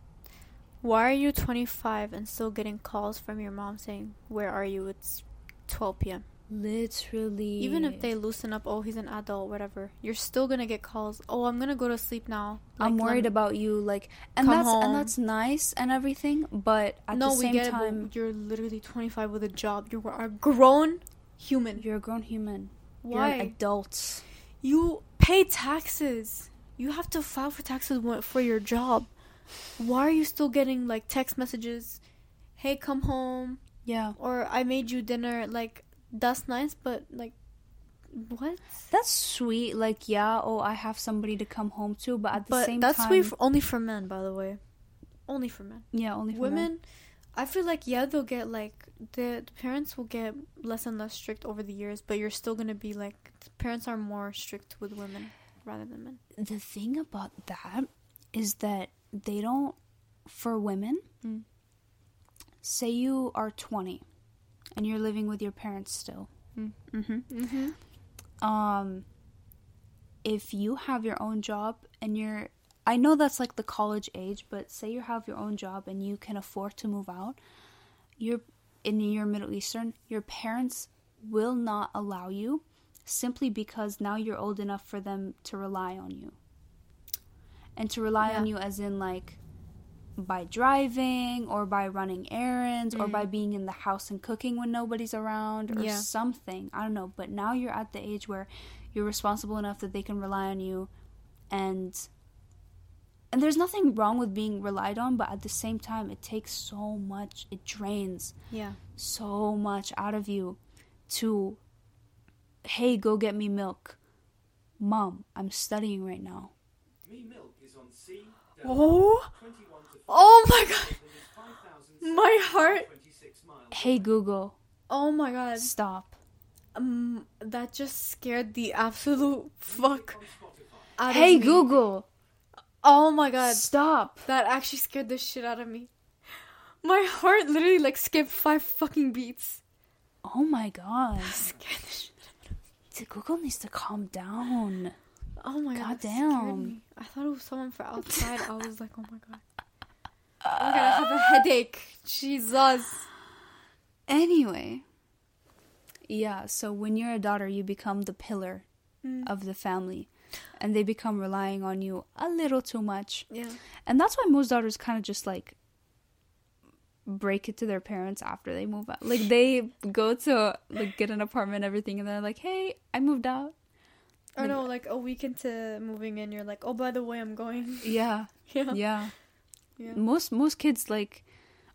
Why are you 25 and still getting calls from your mom saying, "Where are you?" It's 12 p.m. literally Even if they loosen up, oh, he's an adult, whatever. You're still gonna get calls. Oh, I'm gonna go to sleep now. I'm worried about you like and that's home. and that's nice and everything, but at no, the same we get time it. You're literally 25 with a job. You're a grown human. you're a grown human. Why? You're an adult. You pay taxes. You have to file for taxes for your job. Why are you still getting like text messages? Hey, come home. Yeah. Or I made you dinner. Like that's nice, but like, what? That's sweet. Like, yeah, oh, I have somebody to come home to, but at the But same that's time, that's sweet only for men, by the way. Only for men. yeah, only for Women, men. I feel like yeah, they'll get like the, the parents will get less and less strict over the years, but you're still gonna be like parents are more strict with women rather than men. The thing about that is that they don't, for women, Mm. say you are 20 and you're living with your parents still. Mm. Mm-hmm. Mm-hmm. um if you have your own job and you're I know that's like the college age, but say you have your own job and you can afford to move out, you're in your Middle Eastern, your parents will not allow you simply because now you're old enough for them to rely on you. And to rely on you as in like by driving or by running errands or Mm. by being in the house and cooking when nobody's around or Yeah. something. I don't know, but now you're at the age where you're responsible enough that they can rely on you and and there's nothing wrong with being relied on, but at the same time it takes so much it drains Yeah. so much out of you to hey, go get me milk. Mom, I'm studying right now. Me Milk is on C. Oh. Oh my god. My heart. Hey Google, Oh my god. stop. Um, that just scared the absolute fuck out Hey of me. Google, Oh my god. stop. That actually scared the shit out of me. My heart literally like skipped five fucking beats. Oh my god. Scared the shit. Dude, Google needs to calm down. Oh my god. scared me. I thought it was someone from outside. I was like, oh my god. Oh my god, I have a headache. Jesus. Anyway. Yeah, so when you're a daughter, you become the pillar Mm. of the family. And they become relying on you a little too much. Yeah. And that's why most daughters kind of just like break it to their parents after they move out. Like they go to like get an apartment everything and they're like, "Hey, I moved out." Or no, like a week into moving in, you're like, oh, by the way, I'm going. Yeah. Yeah. Yeah. Yeah. Most most kids like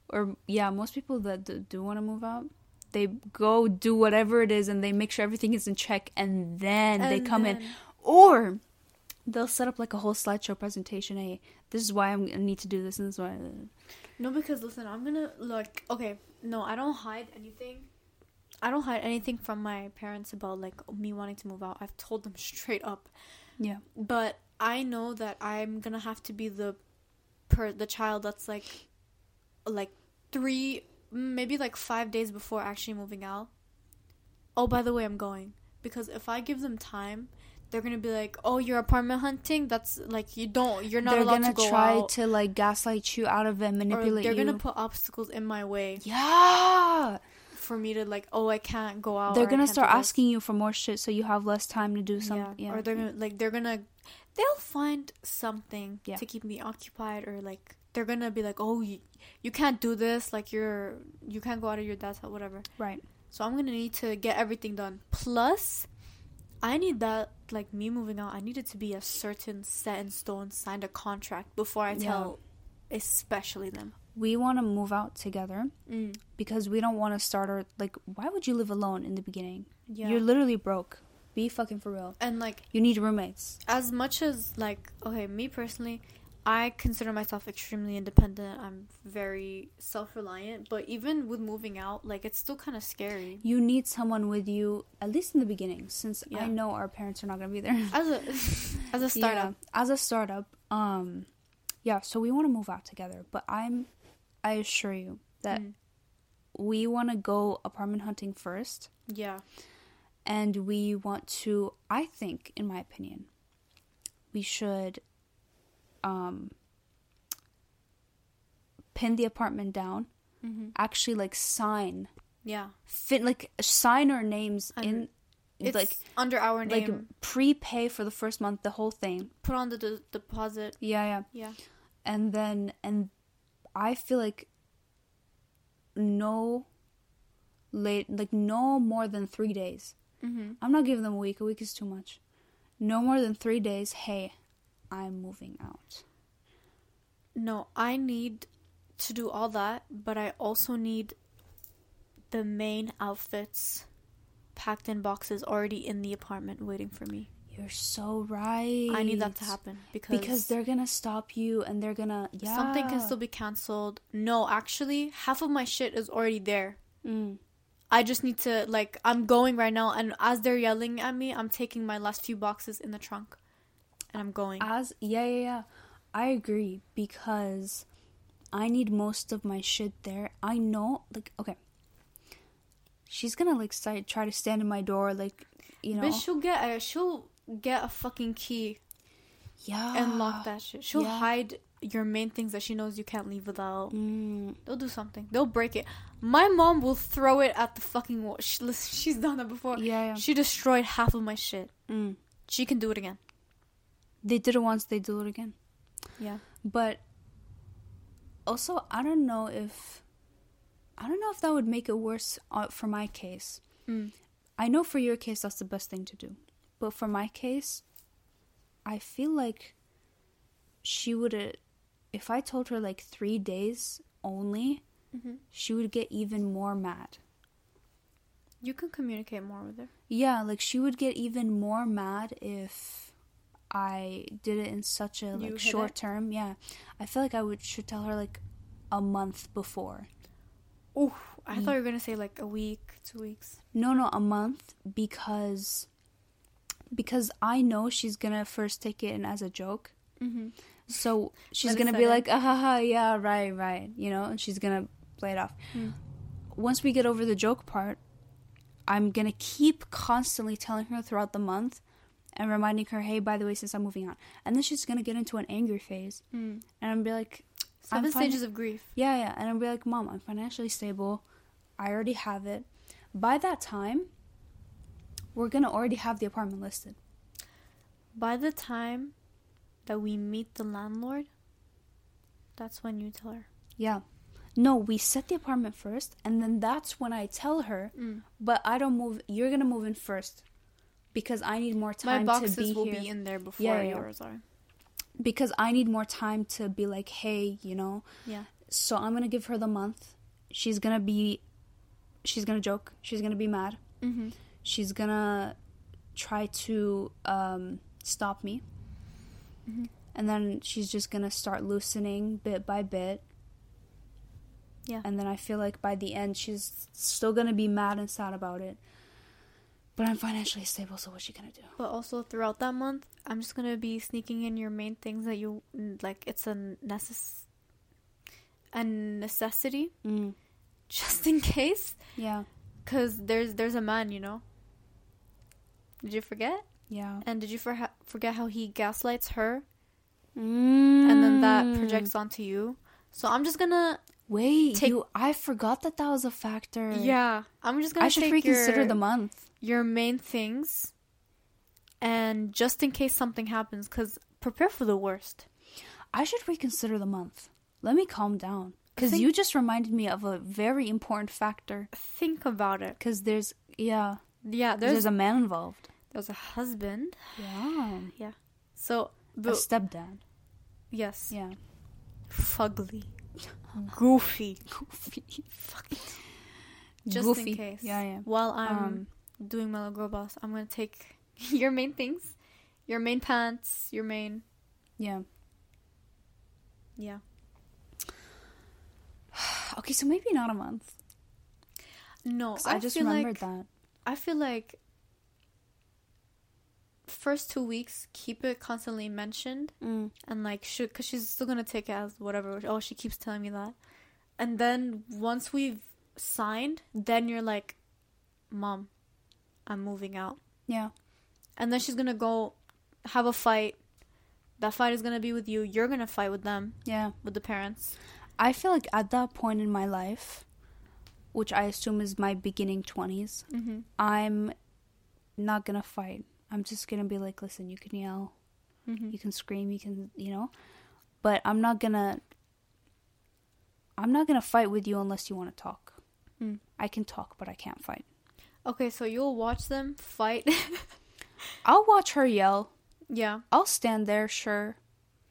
or yeah, most people that do, do want to move out, they go do whatever it is and they make sure everything is in check and then they And come in or they'll set up like a whole slideshow presentation. Hey, this is why I'm, I need to do this and this is why. No, because listen, I'm gonna like Okay, no, I don't hide anything. I don't hide anything from my parents about like me wanting to move out. I've told them straight up. Yeah. But I know that I'm gonna have to be the per the child that's like like three maybe like five days before actually moving out. Oh, by the way, I'm going because if I give them time, they're gonna be like, "Oh, you're apartment hunting. That's like you don't. You're not they're allowed gonna try out." to like gaslight you out of it, or manipulate they're you. gonna put obstacles in my way yeah, for me to like, oh, I can't go out. they're gonna start asking you for more shit, so you have less time to do something. Yeah, Or they're gonna like they're gonna they'll find something Yeah. to keep me occupied or like they're gonna be like, "Oh, you, you can't do this. Like you're you can't go out of your dad's house, whatever." right. So I'm gonna need to get everything done. Plus, I need that like me moving out. I need it to be a certain set in stone, signed a contract before I Yeah. tell, especially them. We want to move out together Mm. because we don't want to start our like. Why would you live alone in the beginning? Yeah. You're literally broke. Be fucking for real. and like You need roommates. as much as like okay me personally i consider myself extremely independent i'm very self-reliant but even with moving out like it's still kind of scary You need someone with you at least in the beginning, since Yeah. I know our parents are not gonna be there. as a as a startup Yeah, as a startup, um, yeah. So we want to move out together, but I'm, I assure you that Mm. we want to go apartment hunting first, yeah and we want to. I think, in my opinion, we should, um, pin the apartment down, Mhm. actually like sign, Yeah. fit like sign our names Under- in, It's like under our like name. prepay for the first month, the whole thing. Put on the de- deposit. Yeah, yeah. Yeah. and then and I feel like no late like no more than three days. Mm-hmm. I'm not giving them a week. A week is too much. No more than three days. Hey, I'm moving out. No, I need to do all that, but I also need the main outfits packed in boxes already in the apartment waiting for me. You're so right. I need that to happen because because they're gonna stop you and they're gonna yeah something can still be canceled. No, actually, half of my shit is already there. Mm. I just need to like I'm going right now and as they're yelling at me, I'm taking my last few boxes in the trunk and I'm going. As yeah yeah yeah, I agree because I need most of my shit there. I know like okay. She's gonna like start, try to stand in my door like you know But she'll get a she'll get a fucking key yeah and lock that shit. She'll yeah. hide your main things that she knows you can't leave without. Mm, They'll do something. They'll break it. My mom will throw it at the fucking wall. She, listen, she's done that before. yeah yeah. She destroyed half of my shit. Mm. She can do it again. They did it once. They do it again. Yeah. But also, I don't know if I don't know if that would make it worse uh, for my case. Mm. I know for your case that's the best thing to do, but for my case, I feel like she would have. If I told her like three days only, Mm-hmm. she would get even more mad. You can communicate more with her. Yeah, like she would get even more mad if I did it in such a like short it? term. Yeah, I feel like I would should tell her like a month before. Oh, I Mm. thought you were gonna say like a week, two weeks. No, no, a month because because I know she's gonna first take it in as a joke. Mm-hmm. So she's gonna be like, ah, ha, ha, yeah, right, right, you know, and she's gonna play it off. Mm. Once we get over the joke part, I'm gonna keep constantly telling her throughout the month and reminding her, hey, by the way, since I'm moving on, and then she's gonna get into an angry phase, Mm. and I'm be like, I'm 7 fine. stages of grief. yeah, yeah, and I'll be like, Mom, I'm financially stable. I already have it. By that time, we're gonna already have the apartment listed. By the time that we meet the landlord, that's when you tell her. Yeah. No, we set the apartment first, and then that's when I tell her. Mm. But I don't move. You're gonna move in first, because I need more My time boxes to be will here. be in there before Yeah, yours are. because I need more time to be like, hey, you know. Yeah. So I'm gonna give her the month. She's gonna be. She's gonna joke. She's gonna be mad. Mm-hmm. she's gonna try to um, stop me Mhm. and then she's just gonna start loosening bit by bit Yeah. and then i feel like by the end she's still gonna be mad and sad about it but i'm financially stable so what's she gonna do But also throughout that month, I'm just gonna be sneaking in your main things that you like. It's a necess a necessity, mm. just in case. yeah Cause there's there's a man, you know. Did you forget? yeah And did you for- forget how he gaslights her, mm. and then that projects onto you? So I'm just gonna wait take- you i forgot that that was a factor yeah. I'm just gonna i should reconsider your, the month your main things, and just in case something happens, cause prepare for the worst. I should reconsider the month. Let me calm down. Because you just reminded me of a very important factor. Think about it. Because there's, yeah, Yeah, there's, there's a man involved. there's a husband. Yeah. Yeah. So, A stepdad. yes, Yeah. fugly, goofy. Goofy. Just Goofy. in case. Yeah, yeah. While I'm Um, doing my little girl boss, I'm gonna take your main things, your main pants, your main yeah. yeah. Okay, so maybe not a month. No, I, I, just feel remembered like that. I feel like first two weeks keep it constantly mentioned Mm. and like should because she's still gonna take it as whatever. Oh, she keeps telling me that, and then once we've signed, then you're like, "Mom, I'm moving out." Yeah. and then she's gonna go have a fight. That fight is gonna be with you. You're gonna fight with them, Yeah. with the parents. I feel like at that point in my life, which I assume is my beginning 20s, Mm-hmm. I'm not gonna fight. I'm just gonna be like, listen, you can yell, Mm-hmm. you can scream, you can, you know, but I'm not gonna. I'm not gonna fight with you unless you want to talk. Mm. I can talk, but I can't fight. Okay, so you'll watch them fight. I'll watch her yell. yeah. I'll stand there, sure,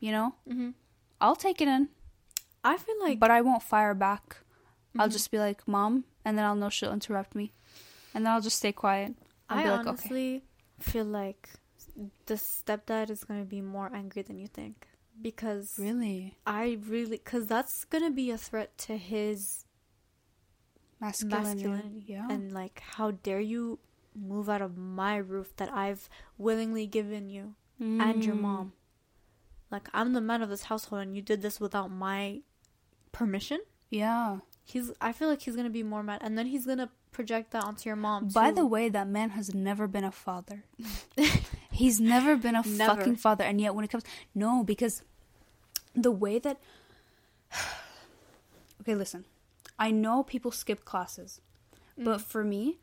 you know. Mm-hmm. I'll take it in, I feel like but I won't fire back. I'll Mhm. just be like, "Mom," and then I'll know she'll interrupt me, and then I'll just stay quiet. I'll I like, "Okay." honestly feel like the stepdad is gonna be more angry than you think because Really, I really because that's gonna be a threat to his masculinity. masculinity Yeah. and like how dare you move out of my roof that I've willingly given you and your Mm. mom. Like I'm the man of this household and you did this without my permission. Yeah. He's I feel like he's gonna be more mad and then he's gonna project that onto your mom. By the way, that man has never been a father. He's never been a Never. fucking father, and yet when it comes, no, because the way that. okay, listen. I know people skip classes, but for me,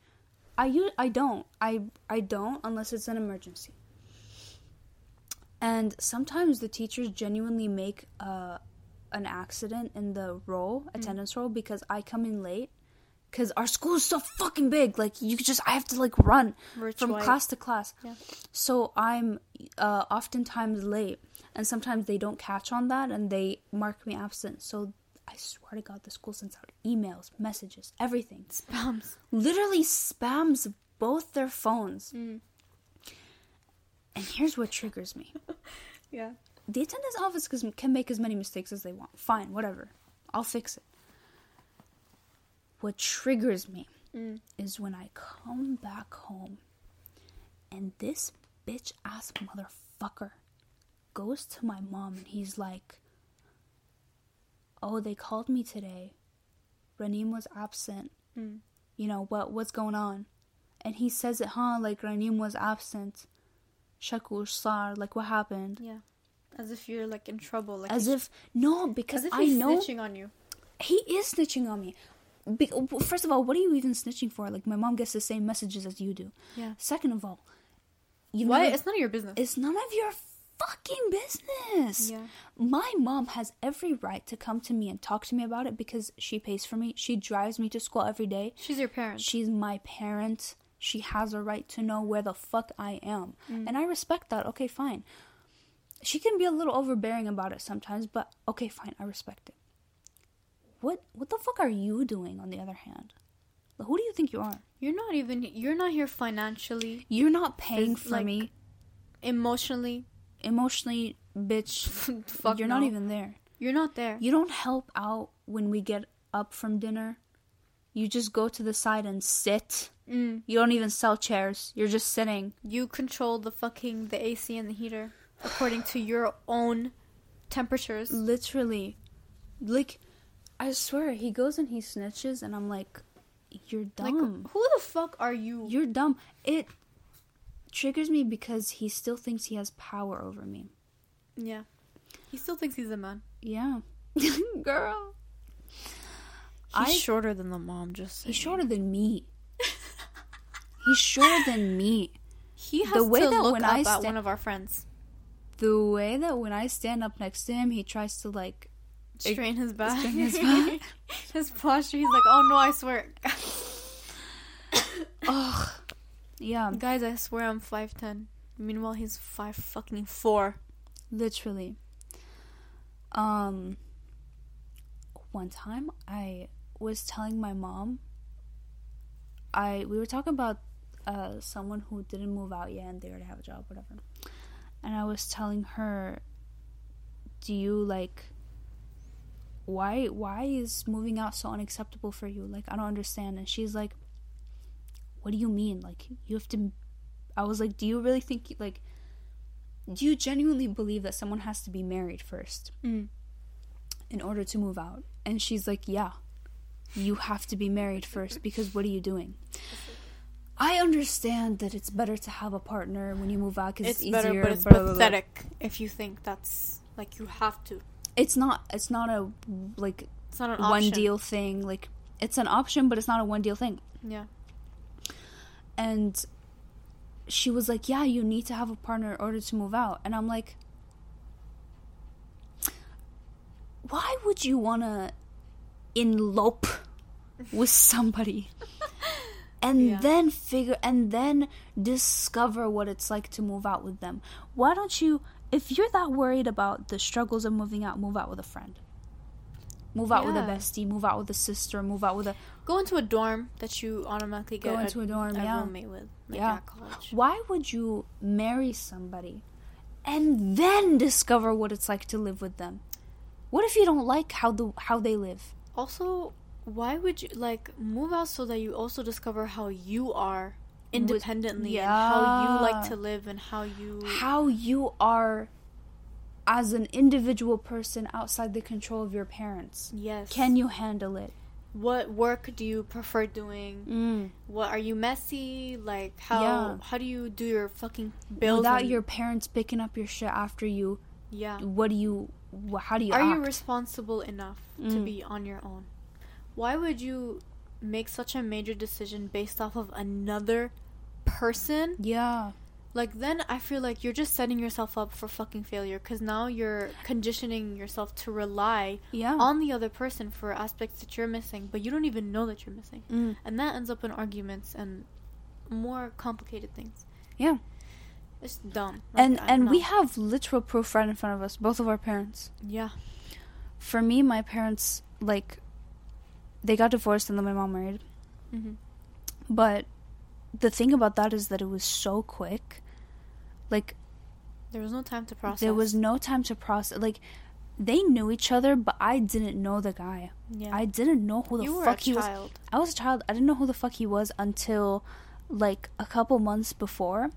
I u- I don't. I I don't unless it's an emergency. And sometimes the teachers genuinely make uh, an accident in the roll, attendance roll, because I come in late. Because our school is so fucking big, like you could just I have to like run Rich from white. class to class. Yeah. So I'm uh, oftentimes late, and sometimes they don't catch on that, and they mark me absent. So I swear to God, the school sends out emails, messages, everything. spams. Literally spams both their phones. Mm. And here's what triggers me: Yeah. the attendance office can make as many mistakes as they want. Fine, whatever. I'll fix it. What triggers me Mm. is when I come back home and this bitch ass motherfucker goes to my mom and he's like, Oh, they called me today. Ranim was absent. Mm. You know, what what's going on? And he says it, huh, like Ranim was absent. Shakur Sar, like what happened? Yeah. As if you're like in trouble. Like As if no, because as if I he's know snitching on you. he is snitching on me. Be- first of all, what are you even snitching for? Like my mom gets the same messages as you do. Yeah. Second of all, you Why? never- It's none of your business. it's none of your fucking business. Yeah. My mom has every right to come to me and talk to me about it because she pays for me. She drives me to school every day. She's your parent. She's my parent. She has a right to know where the fuck I am. Mm. And I respect that. Okay, fine. She can be a little overbearing about it sometimes, but okay, fine. I respect it. What what the fuck are you doing on the other hand? Who do you think you are? You're not even. You're not here financially, You're not paying for like- me emotionally. Emotionally, bitch. Fuck you're no. not even there. You're not there. You don't help out when we get up from dinner. You just go to the side and sit. Mm. You don't even sell chairs. You're just sitting. You control the fucking the AC and the heater according to your own temperatures. Literally. Like, I swear, he goes and he snitches, and I'm like, you're Like, dumb. who the fuck are you? you're dumb. It triggers me because he still thinks he has power over me. yeah. He still thinks he's a man. Yeah. Girl. He's I- shorter than the mom. Just He's shorter than me. He's shorter than me. He has the way to that look when up I at one of our friends, The way that when I stand up next to him, he tries to like strain his back, strain his back. his posture. He's like, "Oh no, I swear, Ugh. Yeah, guys, I swear I'm five ten. Meanwhile, he's five fucking four. literally. Um one time I was telling my mom I we were talking about uh someone who didn't move out yet and they already have a job, whatever. And I was telling her do you like why why is moving out so unacceptable for you? Like I don't understand. And she's like what do you mean? Like you have to I was like, do you really think like do you genuinely believe that someone has to be married first Mm. in order to move out? And she's like, yeah. You have to be married first because what are you doing? I understand that it's better to have a partner when you move out because It's it's, better, easier. but it's blah, blah, blah. pathetic if you think that's like you have to. it's not it's not a like It's not an one option. deal thing. Like it's an option, but it's not a one deal thing. Yeah. And she was like, "Yeah, you need to have a partner in order to move out." And I'm like, "Why would you want to elope with somebody and Yeah. then figure and then discover what it's like to move out with them? Why don't you if you're that worried about the struggles of moving out, move out with a friend. Move out with a Yeah. bestie, move out with a sister, move out with a Go into a dorm that you automatically get Go into a dorm, yeah. roommate with, like Yeah. at college. Why would you marry somebody and then discover what it's like to live with them? What if you don't like how the how they live? Also, why would you like move out so that you also discover how you are independently and how you like to live and how you How you are as an individual person outside the control of your parents. yes Can you handle it? what work do you prefer doing Mm. what are you messy like how Yeah. how do you do your fucking bills Without your parents picking up your shit after you, yeah what do you how do you are act? you responsible enough to Mm. be on your own why would you make such a major decision based off of another person yeah. Like then i feel like you're just setting yourself up for fucking failure because now you're conditioning yourself to rely Yeah. on the other person for aspects that you're missing but you don't even know that you're missing Mm. and that ends up in arguments and more complicated things Yeah. it's dumb Like, And and we have literal proof right in front of us, both of our parents. yeah For me, my parents like they got divorced and then my mom married. hmm But the thing about that is that it was so quick. Like there was no time to process there was no time to process. Like they knew each other, but I didn't know the guy. yeah I didn't know who the you were fuck a he was. I was a child. I didn't know who the fuck he was until like a couple months before.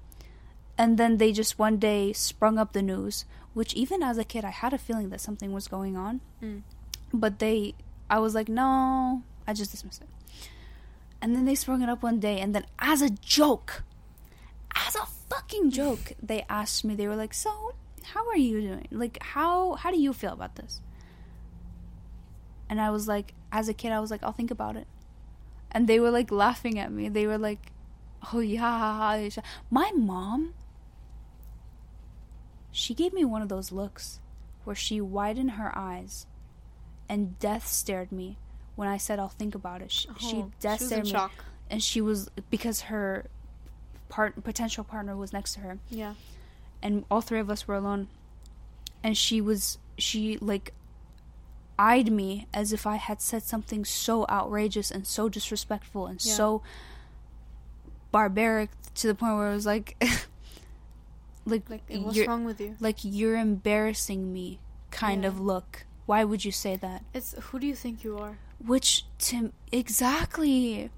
And then they just one day sprung up the news, which even as a kid I had a feeling that something was going on. Mm. But they I was like, "No." I just dismissed it. And then they sprung it up one day and then as a joke, as a fucking joke, they asked me. They were like, "So, how are you doing? Like how how do you feel about this?" And I was like, as a kid, I was like, I'll think about it. And they were like laughing at me. They were like, oh, yeah. yeah." My mom, she gave me one of those looks where she widened her eyes and death stared me when I said, I'll think about it. She, she Oh, death she stared me. shock And she was, because her part, potential partner was next to her. Yeah. And all three of us were alone. And she was she like eyed me as if i had said something so outrageous and so disrespectful and Yeah. so barbaric to the point where it was like like, like what's wrong with you? like you're embarrassing me kind Yeah. of look. Why would you say that? It's who do you think you are? Which to exactly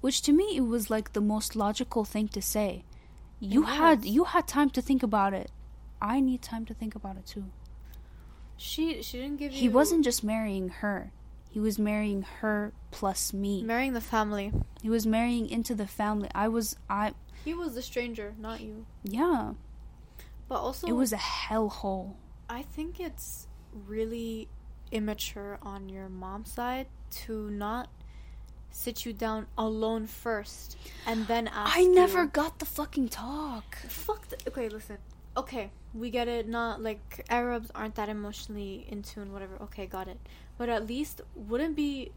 which to me it was like the most logical thing to say. You had you had time to think about it. I need time to think about it too. She she didn't give you he wasn't just marrying her. He was marrying her plus me. Marrying the family. He was marrying into the family. I was i he was the stranger not you. Yeah. But also it was a hellhole. I think it's really immature on your mom's side to not sit you down alone first and then ask i never you- got the fucking talk. Fuck the, okay listen. Okay we get it not like arabs aren't that emotionally in tune whatever. Okay got it. But at least wouldn't be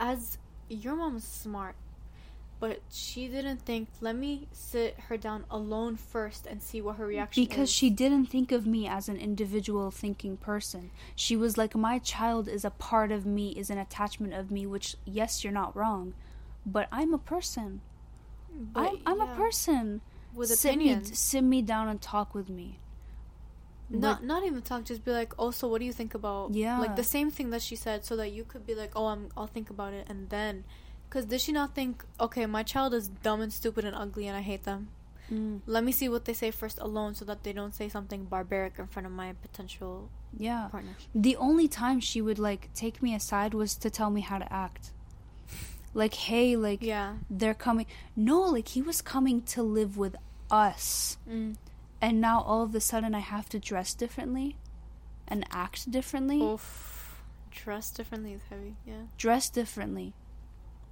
as your mom's smart but she didn't think let me sit her down alone first and see what her reaction because is. she didn't think of me as an individual thinking person. She was like my child is a part of me is an attachment of me which yes you're not wrong but i'm a person. But, i'm, I'm yeah, a person. With sit me, opinions. sit me down and talk with me. Not not even talk just be like oh so what do you think about? Yeah. like the same thing that she said so that you could be like oh i'm i'll think about it and then because did she not think okay my child is dumb and stupid and ugly and i hate them Mm, let me see what they say first alone so that they don't say something barbaric in front of my potential yeah partner the only time she would like take me aside was to tell me how to act like hey like yeah they're coming no like he was coming to live with us mm. and now all of a sudden i have to dress differently and act differently, Oof. Dress differently is heavy. Yeah. dress differently.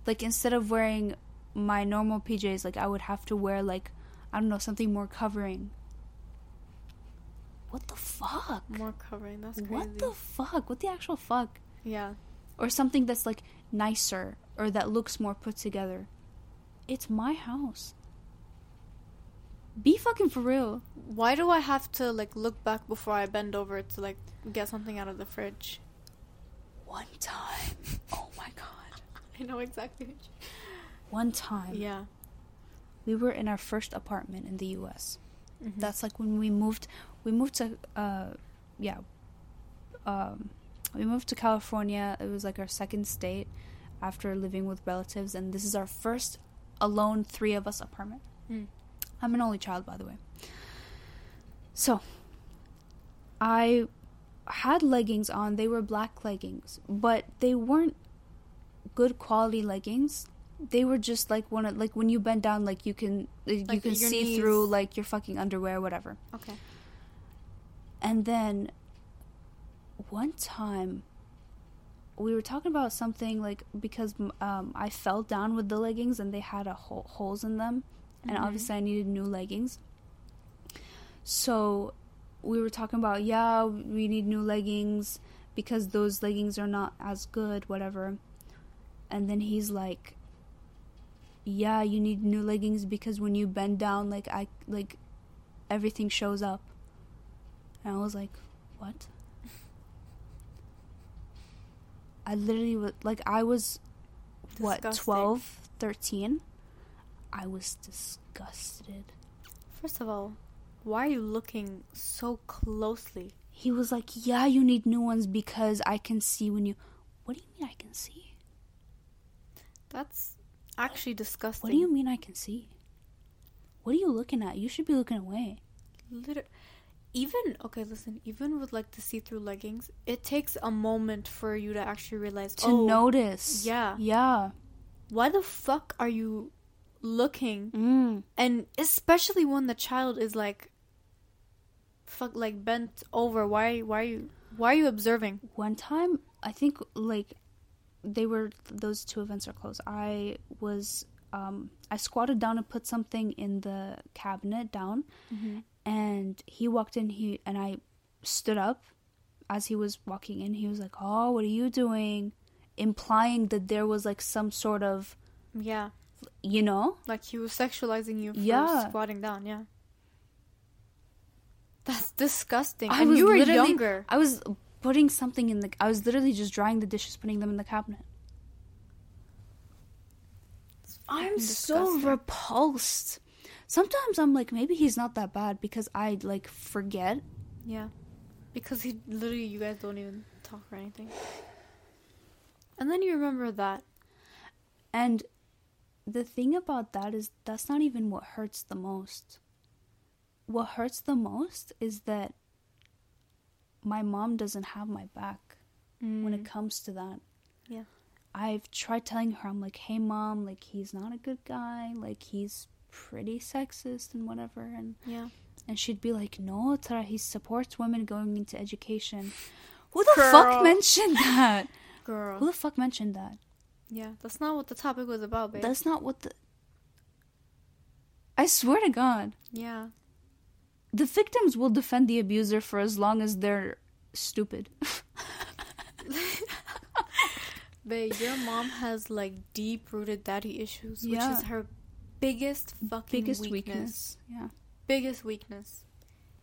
Like instead of wearing my normal PJs, like I would have to wear like I don't know something more covering. What the fuck? More covering. That's crazy. What the fuck? What the actual fuck? Yeah. Or something that's like nicer or that looks more put together. It's my house. Be fucking for real. Why do I have to like look back before I bend over to like get something out of the fridge? One time. Oh my god. I know exactly. One time. Yeah. We were in our first apartment in the US. Mhm. That's like when we moved we moved to uh yeah. Um we moved to California. It was like our second state after living with relatives and this is our first alone three of us apartment. Mm. I'm an only child by the way. So I had leggings on. They were black leggings, but they weren't good quality leggings. They were just like one of like when you bend down, like you can you Like can your see through like your fucking underwear, whatever. Okay. And then one time we were talking about something like because um, I fell down with the leggings and they had a hole, holes in them, and Mhm. obviously I needed new leggings. So we were talking about yeah we need new leggings because those leggings are not as good whatever and then he's like yeah you need new leggings because when you bend down like i like everything shows up and i was like what i literally was like i was what Disgusting. 12 13 i was disgusted First of all, why are you looking so closely? He was like, "Yeah, you need new ones because I can see when you." What do you mean I can see? That's actually disgusting. What do you mean I can see? What are you looking at? You should be looking away. Liter- even okay, listen. Even with like the see-through leggings, it takes a moment for you to actually realize To oh, notice. yeah. Yeah. Why the fuck are you looking? Mm. And especially when the child is like, fuck, like bent over. Why? Why are you? Why are you observing? One time, I think like they were those two events are close. I was um I squatted down and put something in the cabinet down and he walked in he and I stood up as he was walking in. He was like, "Oh, what are you doing?" implying that there was like some sort of, Yeah, you know, like he was sexualizing you for Yeah. squatting down. Yeah. That's disgusting. I and was you were younger. I was putting something in the I was literally just drying the dishes, putting them in the cabinet. I'm so repulsed. Sometimes I'm like, maybe he's not that bad because I like forget. Yeah. Because he literally you guys don't even talk or anything. And then you remember that. And the thing about that is that's not even what hurts the most. What hurts the most is that my mom doesn't have my back when it mm. comes to that. Yeah. I've tried telling her, I'm like, hey mom, like he's not a good guy, like he's pretty sexist and whatever and Yeah. and she'd be like, No, Tara, he supports women going into education. Who the Girl. fuck mentioned that? Girl. Who the fuck mentioned that? Yeah. That's not what the topic was about, babe. That's not what the I swear to God. yeah. The victims will defend the abuser for as long as they're stupid. Babe, your mom has like deep rooted daddy issues, which is her biggest fucking Biggest weakness. weakness. Yeah. Biggest weakness.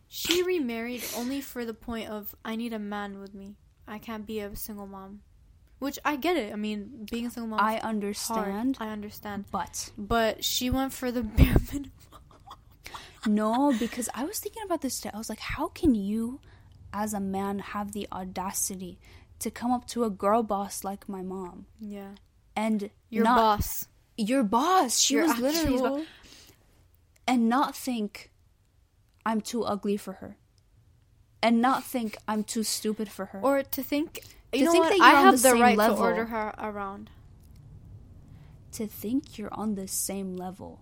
She remarried only for the point of I need a man with me. I can't be a single mom. Which I get it. I mean, being a single mom I is hard. understand. I understand. But But she went for the bare minimum. No, because I was thinking about this today. I was like, how can you, as a man, have the audacity to come up to a girl boss like my mom Yeah. and Your not boss. your boss? She Your was literally boss. and not think I'm too ugly for her, and not think I'm too stupid for her. Or to think you To know think what? that I you're on have the the, right level. to order her around. to think you're on the same level,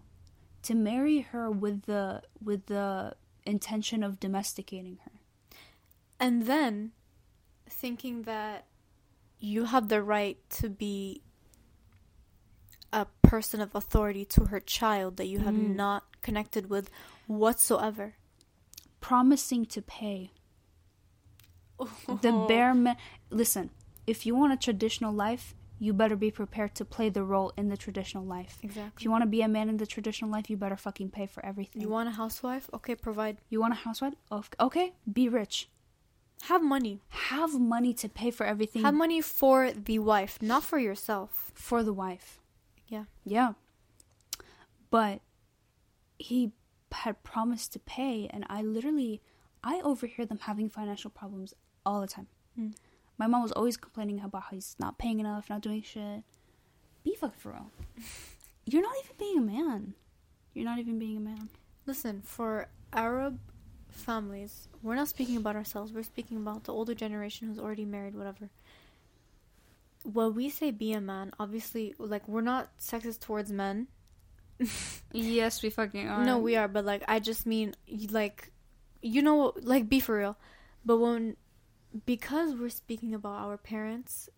to marry her with the with the intention of domesticating her. And then thinking that you have the right to be a person of authority to her child that you have Mm. not connected with whatsoever. Promising to pay. The bare min- Listen, if you want a traditional life, you better be prepared to play the role in the traditional life. Exactly. If you want to be a man in the traditional life, you better fucking pay for everything. You want a housewife? Okay, provide. You want a housewife? Okay, be rich. Have money. Have money to pay for everything Have money for the wife, not for yourself. for the wife. Yeah. Yeah. But he had promised to pay, and I literally, I overhear them having financial problems all the time. Mm. My mom was always complaining about how he's not paying enough, not doing shit. Be fucking for real. You're not even being a man. You're not even being a man. Listen, for Arab families, we're not speaking about ourselves. We're speaking about the older generation who's already married, whatever. When we say be a man, obviously, like, we're not sexist towards men. Yes, we fucking are. No, we are, but, like, I just mean, like, you know, like, be for real. But when, because we're speaking about our parents,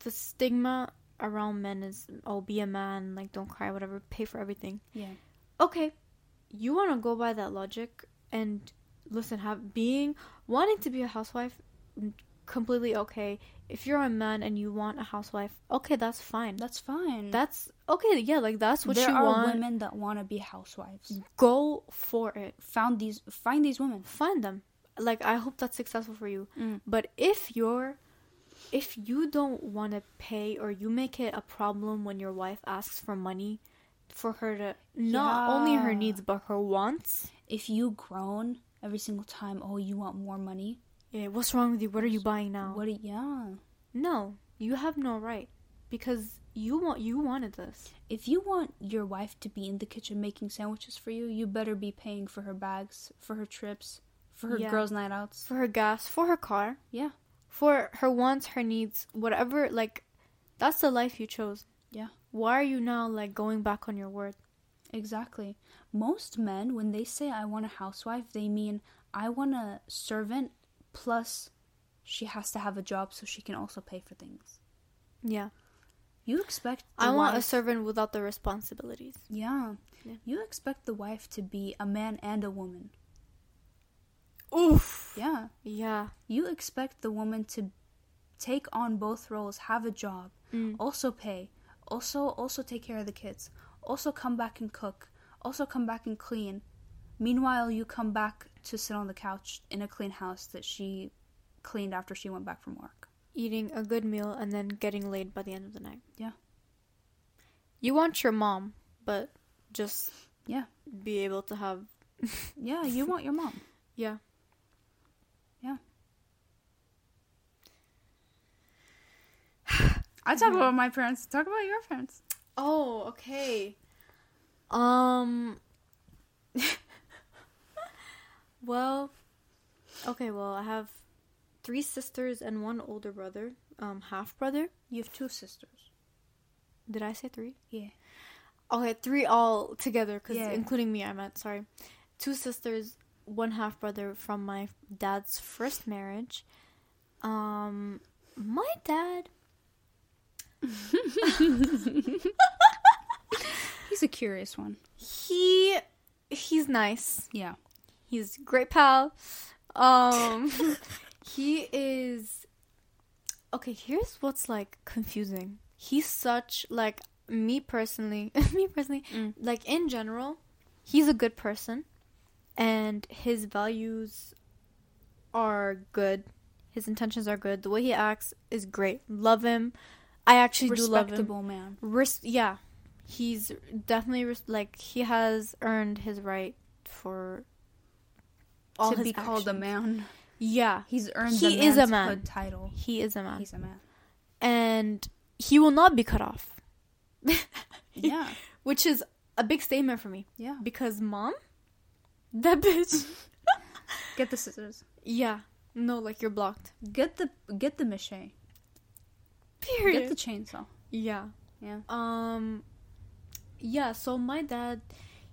the stigma around men is, oh, be a man, like, don't cry, whatever, pay for everything. Yeah. okay, you want to go by that logic and listen, have being wanting to be a housewife completely okay. If you're a man and you want a housewife, okay, that's fine. That's fine. That's okay. Yeah, like that's what there you are want. women that want to be housewives. Go for it. Found these, find these women. Find them. Like I hope that's successful for you. Mm. But if you're if you don't want to pay or you make it a problem when your wife asks for money for her to not only her needs but her wants, If you groan every single time, oh, you want more money. Yeah, what's wrong with you? What are you buying now? What? do- Yeah. No, you have no right because you want you wanted this. If you want your wife to be in the kitchen making sandwiches for you, you better be paying for her bags, for her trips, for her Yeah. girls' night outs. For her gas, for her car, Yeah. for her wants, her needs, whatever like that's the life you chose. Yeah. Why are you now like going back on your word? Exactly. Most men, when they say I want a housewife, they mean I want a servant plus she has to have a job so she can also pay for things. Yeah. You expect I want a servant without the responsibilities. Yeah. Yeah. You expect the wife to be a man and a woman. Oof. Yeah. Yeah. You expect the woman to take on both roles, have a job, Mm. also pay, also also take care of the kids, also come back and cook, also come back and clean. Meanwhile, you come back to sit on the couch in a clean house that she cleaned after she went back from work. Eating a good meal and then getting laid by the end of the night. Yeah. You want your mom, but just Yeah. be able to have Yeah, you want your mom. yeah. I talk about my parents. Talk about your parents. Oh, okay. Um. well, okay. Well, I have three sisters and one older brother, um, half brother. You have two sisters. Did I say three? Yeah. Okay, three all together, cause Yeah. including me, I meant. Sorry, two sisters, one half brother from my dad's first marriage. Um, my dad. He's a curious one. He, he's nice. Yeah. He's great pal. Um he is Okay, here's what's like confusing. He's such like me personally, me personally, Mm. like in general, he's a good person and his values are good. His intentions are good. The way he acts is great. Love him. I actually do love him. Respectable man. Res- yeah, he's definitely res- like he has earned his right for all to be called a man. Yeah, He's earned He the is a man. title. he is a man, He's a man. and he will not be cut off, Yeah. which is a big statement for me Yeah. because mom, that bitch. Get the scissors. yeah, no, like you're blocked. Get the get the mache. Period. Get the chainsaw. yeah. Yeah. Um yeah, so my dad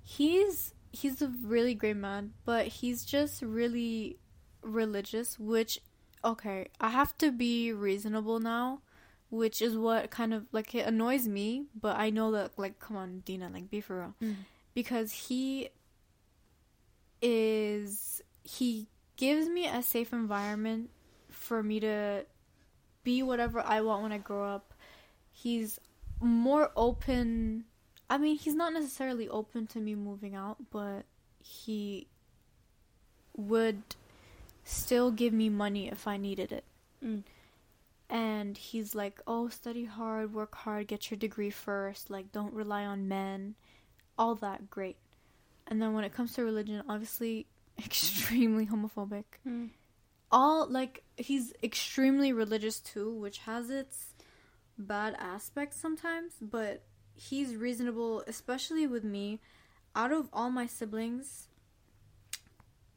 he's he's a really great man, but he's just really religious, which okay, I have to be reasonable now, which is what kind of like it annoys me, but I know that like come on, Dina, like be for real. Mm. Because he is he gives me a safe environment for me to be whatever I want when I grow up. He's more open. I mean, he's not necessarily open to me moving out, but he would still give me money if I needed it. Mm. And he's like, "Oh, study hard, work hard, get your degree first. Like, don't rely on men." All that great. And then when it comes to religion, obviously extremely homophobic. Mm. All like he's extremely religious too, which has its bad aspects sometimes, but he's reasonable, especially with me. Out of all my siblings,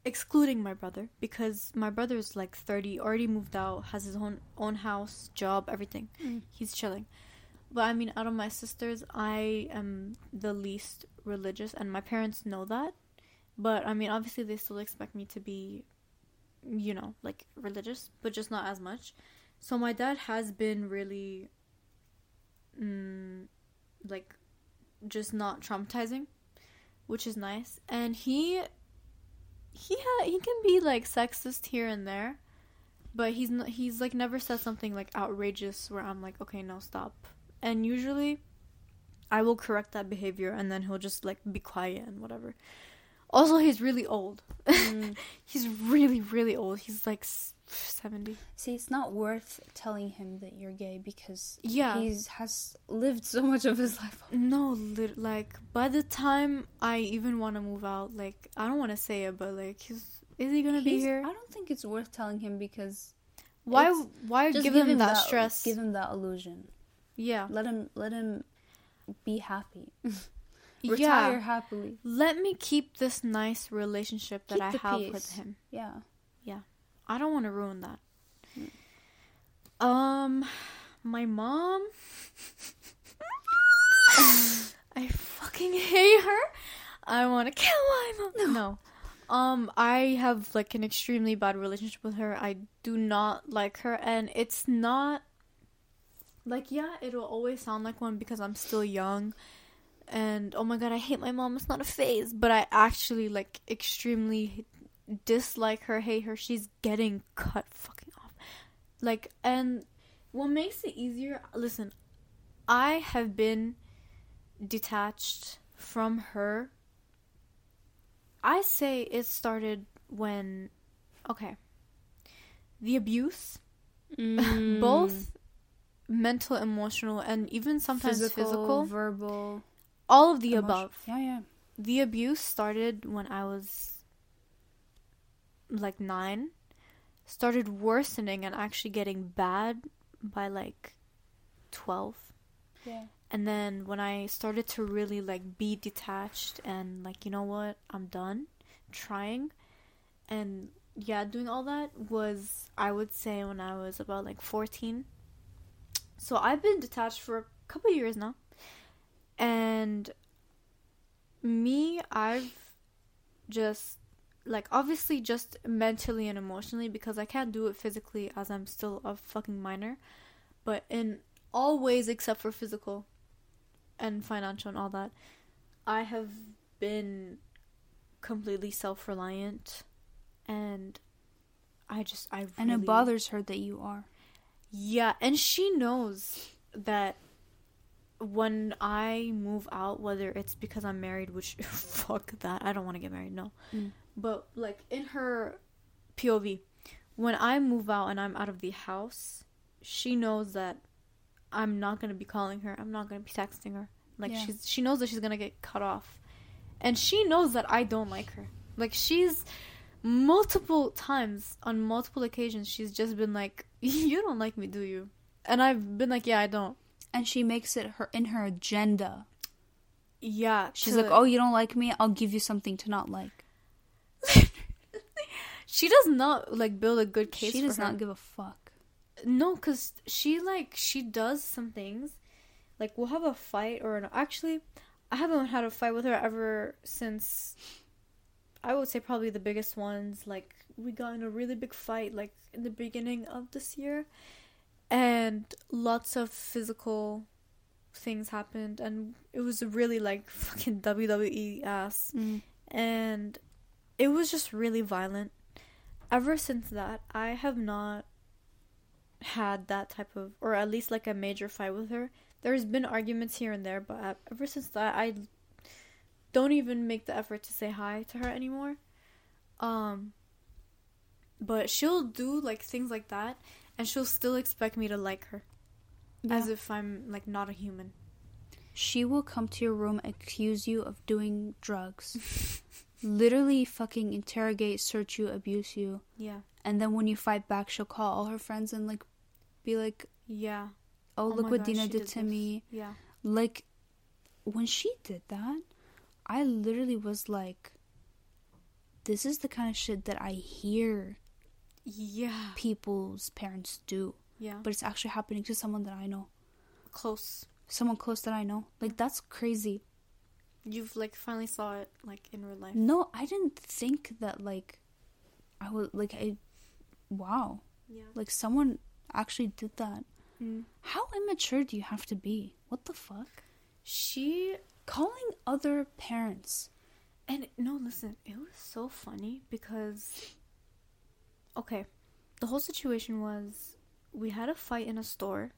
excluding my brother, because my brother's like 30, already moved out, has his own own house, job, everything. Mm. He's chilling. But I mean, out of my sisters, I am the least religious, and my parents know that. But I mean, obviously, they still expect me to be, you know, like religious, but just not as much. So my dad has been really, mm, like, just not traumatizing, which is nice. And he, he ha- he can be like sexist here and there, but he's not. He's like never said something like outrageous where I'm like, okay, no, stop. And usually, I will correct that behavior, and then he'll just like be quiet and whatever. Also, he's really old. Mm. he's really, really old. He's like 70. See, it's not worth telling him that you're gay because Yeah. he's has lived so much of his life. No, lit- like by the time I even want to move out, like I don't want to say it, but like he's is he gonna be here? I don't think it's worth telling him because Why? Why just give him that, stress? Give him that illusion. yeah, Let him let him be happy. yeah. Happily. Let me keep this nice relationship that Keep I have peace. with him. Yeah. Yeah. I don't want to ruin that. Mm. Um, my mom. I fucking hate her. I want to kill my mom. No. Um, I have like an extremely bad relationship with her. I do not like her, and it's not like yeah, it'll always sound like one because I'm still young. And oh my god, I hate my mom. It's not a phase, but I actually like extremely dislike her, hate her. She's getting cut fucking off. Like, and what makes it easier, listen, I have been detached from her. I say it started when, okay, the abuse, Mm. both mental, emotional, and even sometimes physical, verbal, all of the emotion- above. Yeah, yeah. the abuse started when I was like nine, started worsening and actually getting bad by like 12. Yeah. And then when I started to really like be detached and like, you know what, I'm done trying. And yeah, doing all that was, I would say, when I was about like 14. So I've been detached for a couple years now. And me, I've just like obviously just mentally and emotionally because I can't do it physically as I'm still a fucking minor, but in all ways except for physical and financial and all that, I have been completely self-reliant and I just I And it bothers her that you are. yeah, and she knows that when I move out, whether it's because I'm married, which fuck that, I don't want to get married, no. Mm. But like in her POV, when I move out and I'm out of the house, she knows that I'm not gonna be calling her. I'm not gonna be texting her. Like Yeah. she's she knows that she's gonna get cut off, and she knows that I don't like her. Like she's multiple times on multiple occasions she's just been like you don't like me do you and i've been like yeah i don't And she makes it her in her agenda. yeah She's to- like, "Oh, you don't like me? I'll give you something to not like." she does not like build a good case she does not give a fuck. no because she like she does some things like we'll have a fight or an actually i haven't had a fight with her ever since i would say probably the biggest ones like we got in a really big fight like in the beginning of this year and lots of physical things happened and it was really like fucking WWE ass Mm. and it was just really violent. Ever since that, I have not had that type of, or at least like a major fight with her. There's been arguments here and there, but ever since that, I don't even make the effort to say hi to her anymore. Um, but she'll do like things like that, and she'll still expect me to like her, as if I'm like not a human. She will come to your room, accuse you of doing drugs, literally fucking interrogate, search you, abuse you, Yeah, and then when you fight back, she'll call all her friends and like be like, yeah. "Oh, Oh look what gosh, Dina did, did to me." Yeah. Like when she did that, I literally was like, "This is the kind of shit that I hear Yeah. people's parents do, Yeah. but it's actually happening to someone that I know, close. someone close that I know. Like that's crazy." You've like finally saw it like in real life. No, I didn't think that like I was like I wow. Yeah. Like someone actually did that. Mm. How immature do you have to be? What the fuck? She Calling other parents. and no, listen, it was so funny because okay, the whole situation was we had a fight in a store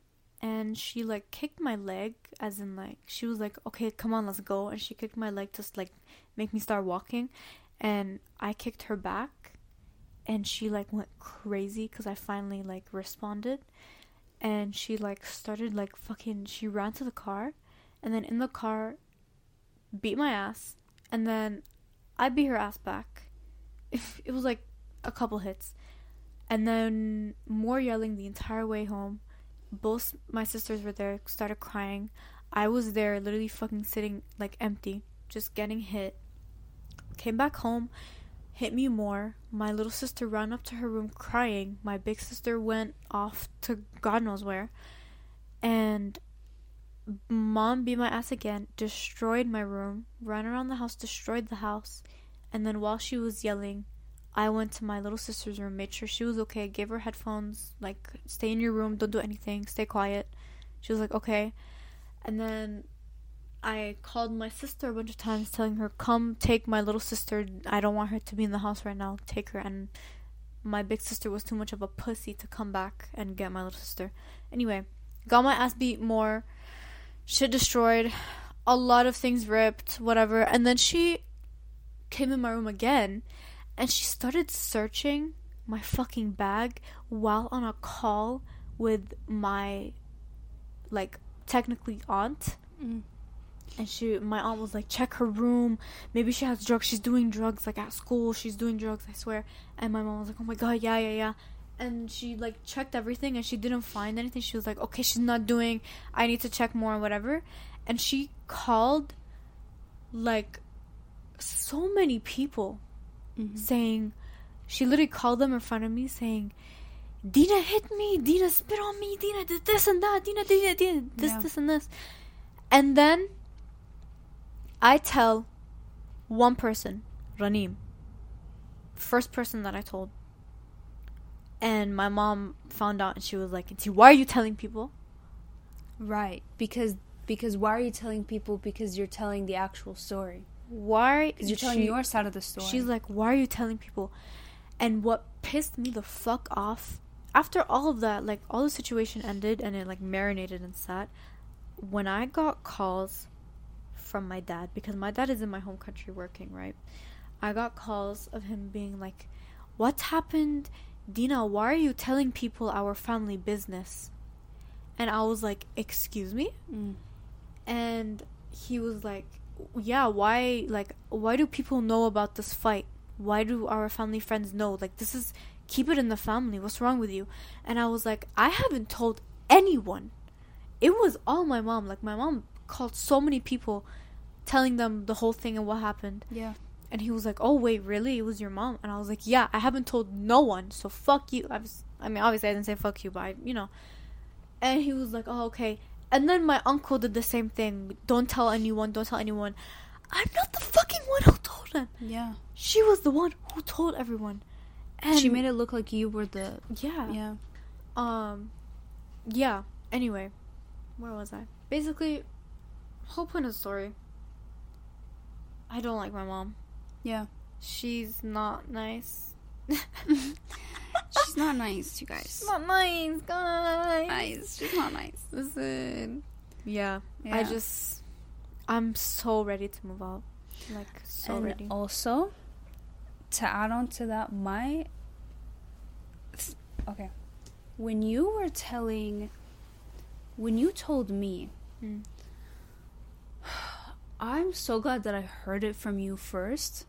and she like kicked my leg as in like she was like, "Okay, come on, let's go." And she kicked my leg to like make me start walking and I kicked her back and she like went crazy cuz I finally like responded and she like started like fucking she ran to the car and then in the car beat my ass and then I beat her ass back. It was like a couple hits. And then more yelling the entire way home. Both my sisters were there, started crying. I was there, literally fucking sitting like empty, just getting hit. Came back home, hit me more. My little sister ran up to her room crying. My big sister went off to God knows where. And mom beat my ass again, destroyed my room, ran around the house, destroyed the house. And then while she was yelling, I went to my little sister's room, made sure she was okay, gave her headphones, like, stay in your room, don't do anything, stay quiet. She was like, okay. And then I called my sister a bunch of times, telling her, come take my little sister. I don't want her to be in the house right now. Take her. And my big sister was too much of a pussy to come back and get my little sister. Anyway, got my ass beat more shit destroyed, a lot of things ripped, whatever. And then she came in my room again and she started searching my fucking bag while on a call with my like technically aunt. Mm. And she my aunt was like, check her room. Maybe she has drugs. She's doing drugs like at school. She's doing drugs, I swear. And my mom was like, Oh my god, yeah, yeah, yeah and she like checked everything and she didn't find anything she was like okay she's not doing i need to check more or whatever and she called like so many people Mhm. saying she literally called them in front of me saying dina hit me dina spit on me dina did this and that dina did dina, did this Yeah. this and this and then i tell one person ranim first person that i told and my mom found out and she was like "Auntie, why are you telling people Right. Because because why are you telling people because you're telling the actual story? Why Because you're telling she- your side of the story. she's like why are you telling people? And what pissed me the fuck off after all of that like all the situation ended and it like marinated and sat when i got calls from my dad because my dad is in my home country working right? I got calls of him being like what's happened? Dina why are you telling people our family business? And i was like excuse me? Mm. and he was like yeah why like why do people know about this fight? Why do our family friends know? Like this is keep it in the family. What's wrong with you? And i was like i haven't told anyone. It was all my mom. Like my mom called so many people telling them the whole thing and what happened. Yeah. and he was like oh wait really? It was your mom? And i was like yeah i haven't told no one so fuck you. I was i mean obviously i didn't say fuck you but I, you know. And he was like oh okay and then my uncle did the same thing don't tell anyone don't tell anyone i'm not the fucking one who told him Yeah. she was the one who told everyone And she made it look like you were the yeah. yeah. Um, yeah. Anyway, where was I? Basically, whole point of the story. I don't like my mom. Yeah. She's not nice. She's not nice, you guys. She's not nice, guys. nice. She's not nice. Listen. Yeah, Yeah. I just, I'm so ready to move out. Like so and ready. also to add on to that, my okay. When you were telling when you told me Mm. I'm so glad that I heard it from you first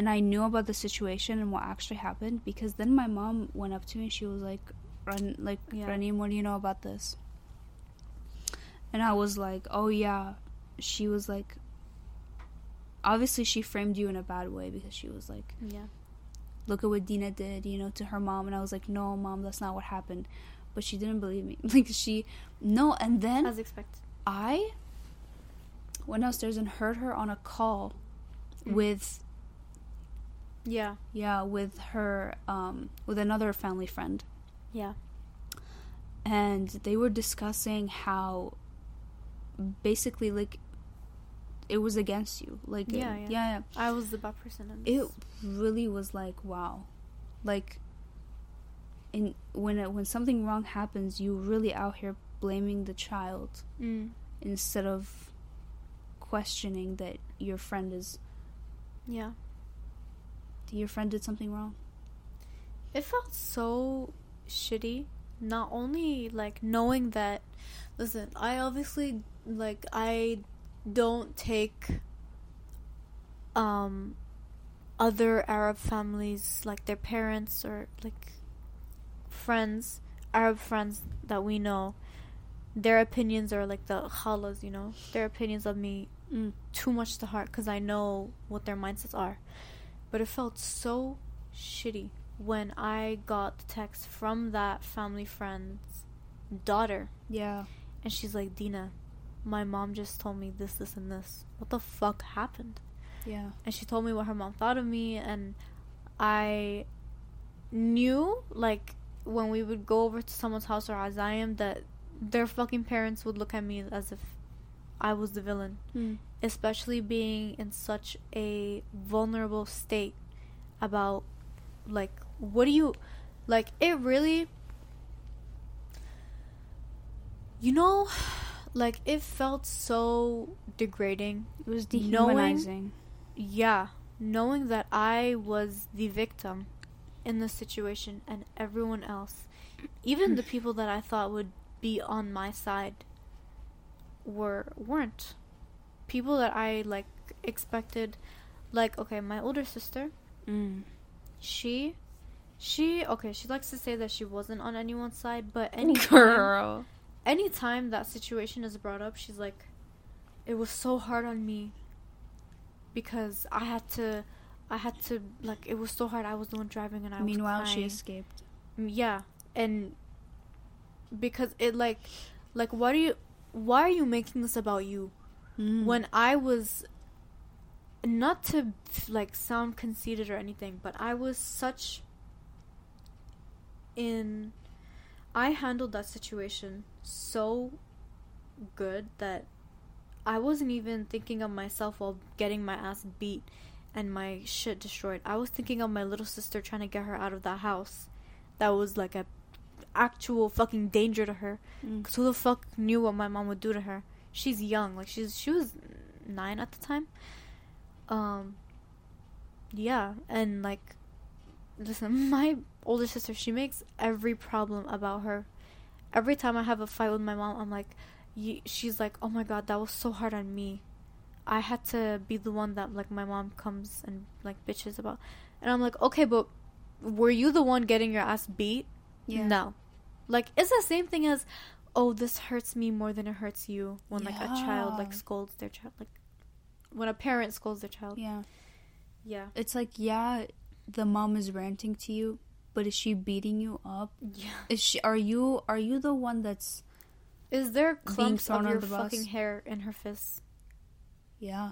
and I knew about the situation and what actually happened because then my mom went up to me and she was like Run like Yeah. Ranim, what do you know about this? And I was like, Oh yeah. She was like obviously she framed you in a bad way because she was like, Yeah. Look at what Dina did, you know, to her mom and I was like, No, mom, that's not what happened. But she didn't believe me. Like she no and then As expected. I went downstairs and heard her on a call Mm. with Yeah. yeah with her um with another family friend Yeah. and they were discussing how basically like it was against you like Yeah, it- yeah. yeah, yeah. I was the bad person in it really was like wow like in when it, when something wrong happens you really out here blaming the child Mm. instead of questioning that your friend is Yeah. Your friend did something wrong It felt so shitty. Not only like knowing that listen, I obviously like I don't take um other Arab families like their parents or like friends, Arab friends that we know, their opinions are like the khalas, you know, their opinions of me mm. too much to heart because I know what their mindsets are. But it felt so shitty when I got the text from that family friend's daughter. yeah And she's like, Dina, my mom just told me this, this, and this. What the fuck happened? yeah And she told me what her mom thought of me. And I knew, like, when we would go over to someone's house or as I am, that their fucking parents would look at me as if I was the villain mm. Especially being in such a vulnerable state about like what do you like it really you know like it felt so degrading. It was Knowing- dehumanizing. Yeah knowing that i was the victim in this situation and everyone else. Even the people that i thought would be on my side were weren't people that i like expected like okay my older sister mm. she she okay she likes to say that she wasn't on anyone's side but any girl anytime that situation is brought up, she's like, it was so hard on me because I had to, I had to like it was so hard. I was the one driving and I meanwhile she escaped Mm, yeah, and because it like, like why do you, why are you making this about you mm. when I was. Not to like sound conceited or anything, but I was such in I handled that situation so good that I wasn't even thinking of myself while getting my ass beat and my shit destroyed. I was thinking of my little sister trying to get her out of that house. That was like a actual fucking danger to her. Mm. Cause who the fuck knew what my mom would do to her? She's young, like she's she was nine at the time. Um. Yeah, and like, listen, my older sister, she makes every problem about her. Every time I have a fight with my mom, I'm like, she's like, oh my god, that was so hard on me. I had to be the one that like my mom comes and like bitches about, and I'm like, okay, but were you the one getting your ass beat? yeah No. Like it's the same thing as oh this hurts me more than it hurts you when like a child like scolds their child like when a parent scolds their child. yeah Yeah. it's like yeah the mom is ranting to you but is she beating you up Yeah. is she are you are you the one that's Is there clumps of on your the bus. fucking hair in her fists? yeah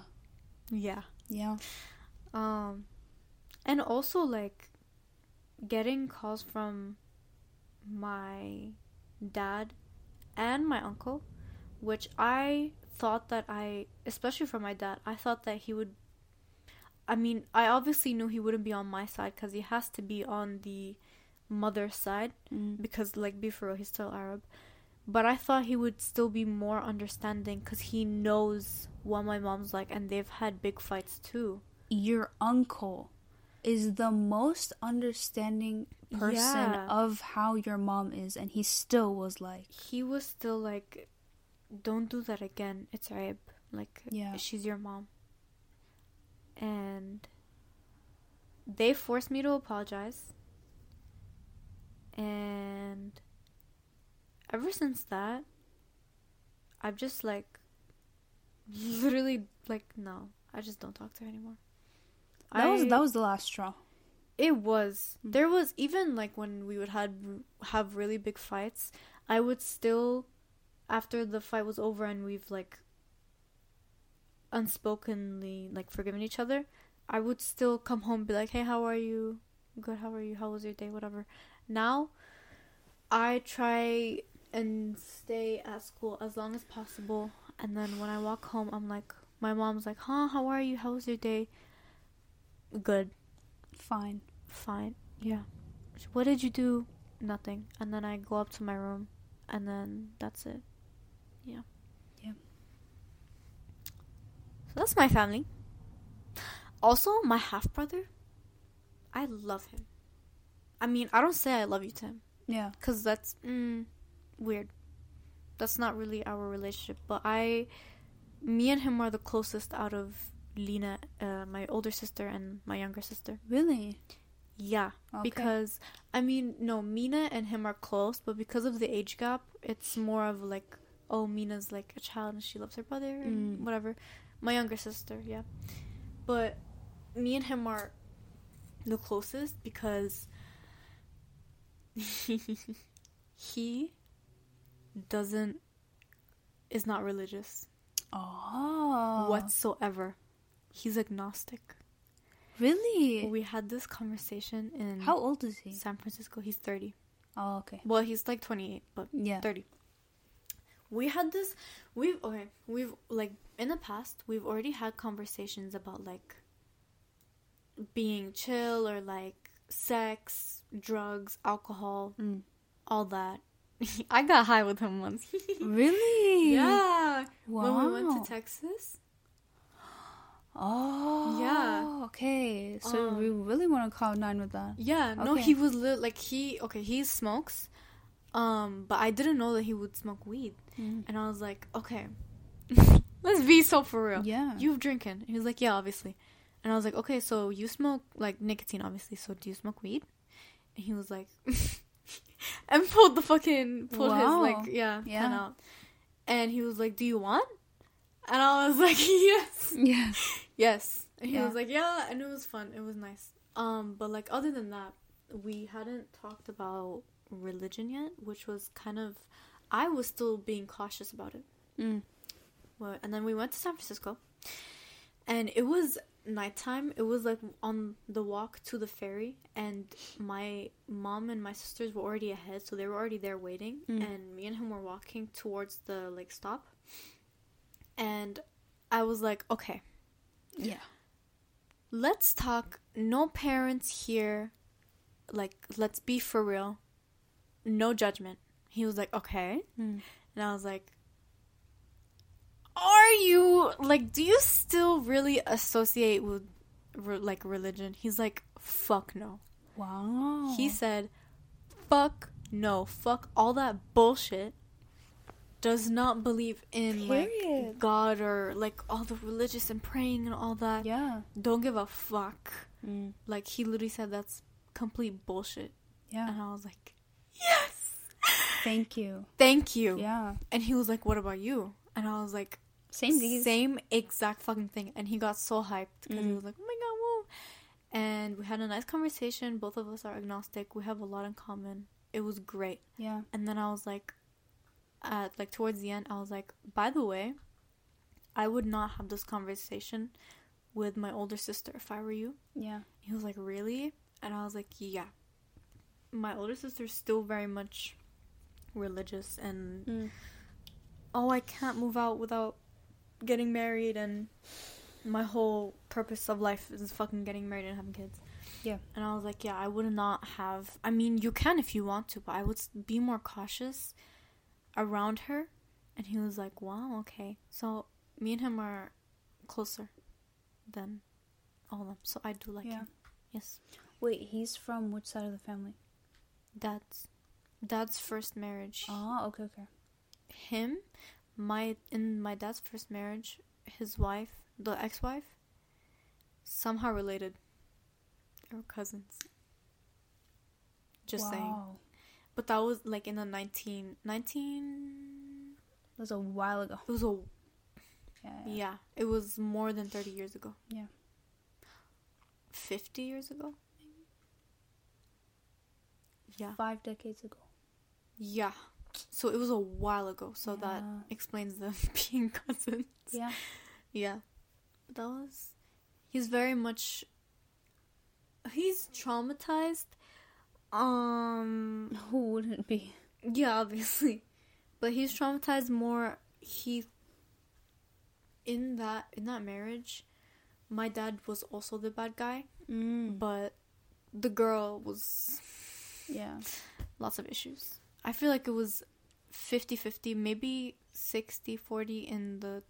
Yeah. yeah Um and also like getting calls from my dad and my uncle, which I thought that I, especially from my dad, I thought that he would. I mean, I obviously knew he wouldn't be on my side because he has to be on the mother's side Mm. because, like, be for real, he's still Arab. But I thought he would still be more understanding because he knows what my mom's like, and they've had big fights too. Your uncle is the most understanding person Yeah. of how your mom is, and he still was like, He was still like, "Don't do that again. It's Arab. Like, Yeah. she's your mom." And they forced me to apologize. And ever since that, I've just like literally like no, I just don't talk to her anymore. That was that was the last straw. it was. Mm. There was even like when we would had have really big fights, I would still after the fight was over and we've like unspokenly like forgiven each other, I would still come home be like, "Hey, how are you? Good. How are you? How was your day? Whatever." Now, I try and stay at school as long as possible, and then when I walk home, I'm like, my mom's like, "Huh? How are you? How was your day?" Good Fine. fine. Yeah. What did you do? Nothing. And then I go up to my room, and then that's it. Yeah. Yeah. So that's my family. Also, my half brother, I love him. I mean, I don't say I love you to him, Yeah. because that's mm, weird. That's not really our relationship. But I, me and him are the closest out of Lena, uh, my older sister, and my younger sister. Really? Yeah. Okay. Because I mean, no, Mina and him are close, but because of the age gap, it's more of like, oh, Mina's like a child and she loves her brother and Mm. whatever. My younger sister, yeah. But me and him are the closest because he doesn't is not religious Oh. whatsoever. He's agnostic. Really? We had this conversation in How old is he? San Francisco. He's 30. Oh, okay. Well, he's like 28, but Yeah. 30. We had this we've okay, we've like in the past, we've already had conversations about like being chill or like sex, drugs, alcohol, Mm. all that. I got high with him once. Really? yeah. Wow. When we went to Texas. Oh. Yeah. Okay. So Um, we really want to call nine with that. Yeah, no, he was li- like he okay, he smokes. Um, but I didn't know that he would smoke weed. Mm. And I was like, okay, let's be so for real. Yeah. You've drinking. He was like, yeah, obviously. And I was like, okay, so you smoke like nicotine, obviously. So do you smoke weed? And he was like, and pulled the fucking pulled his Wow. like yeah, Yeah. pen out. And he was like, do you want? And I was like, yes, Yeah. Yes. And he Yeah. was like, yeah, and it was fun. It was nice. Um, but like other than that, we hadn't talked about religion yet, which was kind of I was still being cautious about it. Mm. Well, and then we went to San Francisco, and it was nighttime. It was like on the walk to the ferry, and my mom and my sisters were already ahead, so they were already there waiting. Mm. And me and him were walking towards the like stop, and I was like, okay, Yeah. let's talk. No parents here. Like, let's be for real. No judgment. He was like, okay. Mm. And I was like, Are you like, do you still really associate with re- like religion? He's like, Fuck no. Wow. He said, Fuck no. Fuck all that bullshit. Does not believe in like God or like all the religious and praying and all that. Yeah. Don't give a fuck. Mm. Like, he literally said that's complete bullshit. Yeah. And I was like, Yes! Thank you. Thank you. Yeah. And he was like, "What about you?" And I was like, Same these. same exact fucking thing." And he got so hyped because he Mm. was like, "Oh my god, whoa!" And we had a nice conversation. Both of us are agnostic. We have a lot in common. It was great. Yeah. And then I was like, at like towards the end, I was like, "By the way, I would not have this conversation with my older sister if I were you." Yeah. He was like, "Really?" And I was like, "Yeah." my older sister's still very much religious and Mm. oh, I can't move out without getting married, and my whole purpose of life is fucking getting married and having kids. Yeah. And I was like, yeah, I would not have. I mean, you can if you want to, but I would be more cautious around her. And he was like, wow, okay. So me and him are closer than all of them. So I do like Yeah. him. Yes. Wait, he's from which side of the family? Dad's dad's first marriage. Oh, okay, okay. him my in my dad's first marriage his wife the ex-wife somehow related or cousins just saying Wow. But that was like in the 19 19 That was a while ago. it was a Yeah. yeah it was more than 30 years ago Yeah. 50 years ago maybe yeah Five decades ago. yeah so it was a while ago so that explains them being cousins Yeah. Yeah. But that was he's very much he's traumatized. Um Who wouldn't be? yeah, obviously. But he's traumatized more he in that in that marriage, my dad was also the bad guy, Mm. but the girl was Yeah. lots of issues. I feel like it was 50-50, maybe 60-40 in the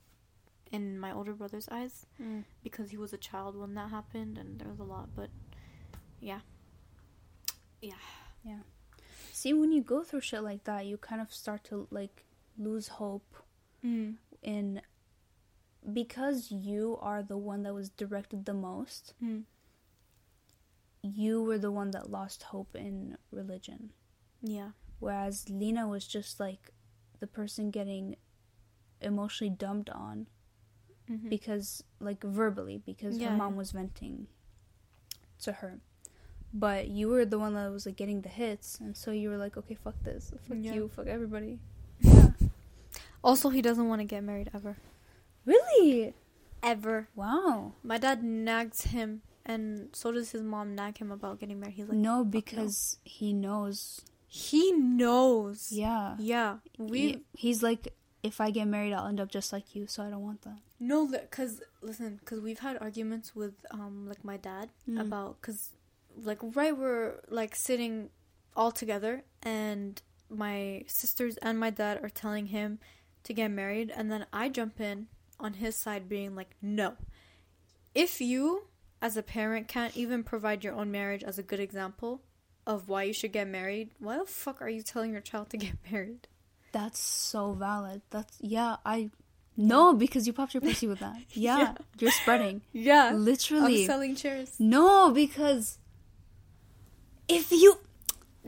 in my older brother's eyes. Mm. because he was a child when that happened and there was a lot but yeah yeah Yeah. See, when you go through shit like that, you kind of start to like lose hope mm. in because you are the one that was directed the most. Mm. You were the one that lost hope in religion, yeah whereas Lena was just like the person getting emotionally dumped on Mhm. because like verbally because Yeah, her mom yeah. was venting to her but you were the one that was like getting the hits and so you were like okay fuck this. Fuck Yeah. you. Fuck everybody. Yeah. also he doesn't want to get married ever. Really? Ever. Wow. My dad nags him and so does his mom nag him about getting married. He's like no because he knows. He knows. Yeah. Yeah. We He- he's like if i get married i'll end up just like you so i don't want that. No because listen because we've had arguments with um like my dad Mm. about because like right we're like sitting all together and my sisters and my dad are telling him to get married and then i jump in on his side being like no. If you as a parent can't even provide your own marriage as a good example of why you should get married why the fuck are you telling your child to get married? That's so valid. That's yeah i no because you popped your pussy with that. Yeah, Yeah. you're spreading. Yeah. Literally. i'm selling chairs. No, because if you,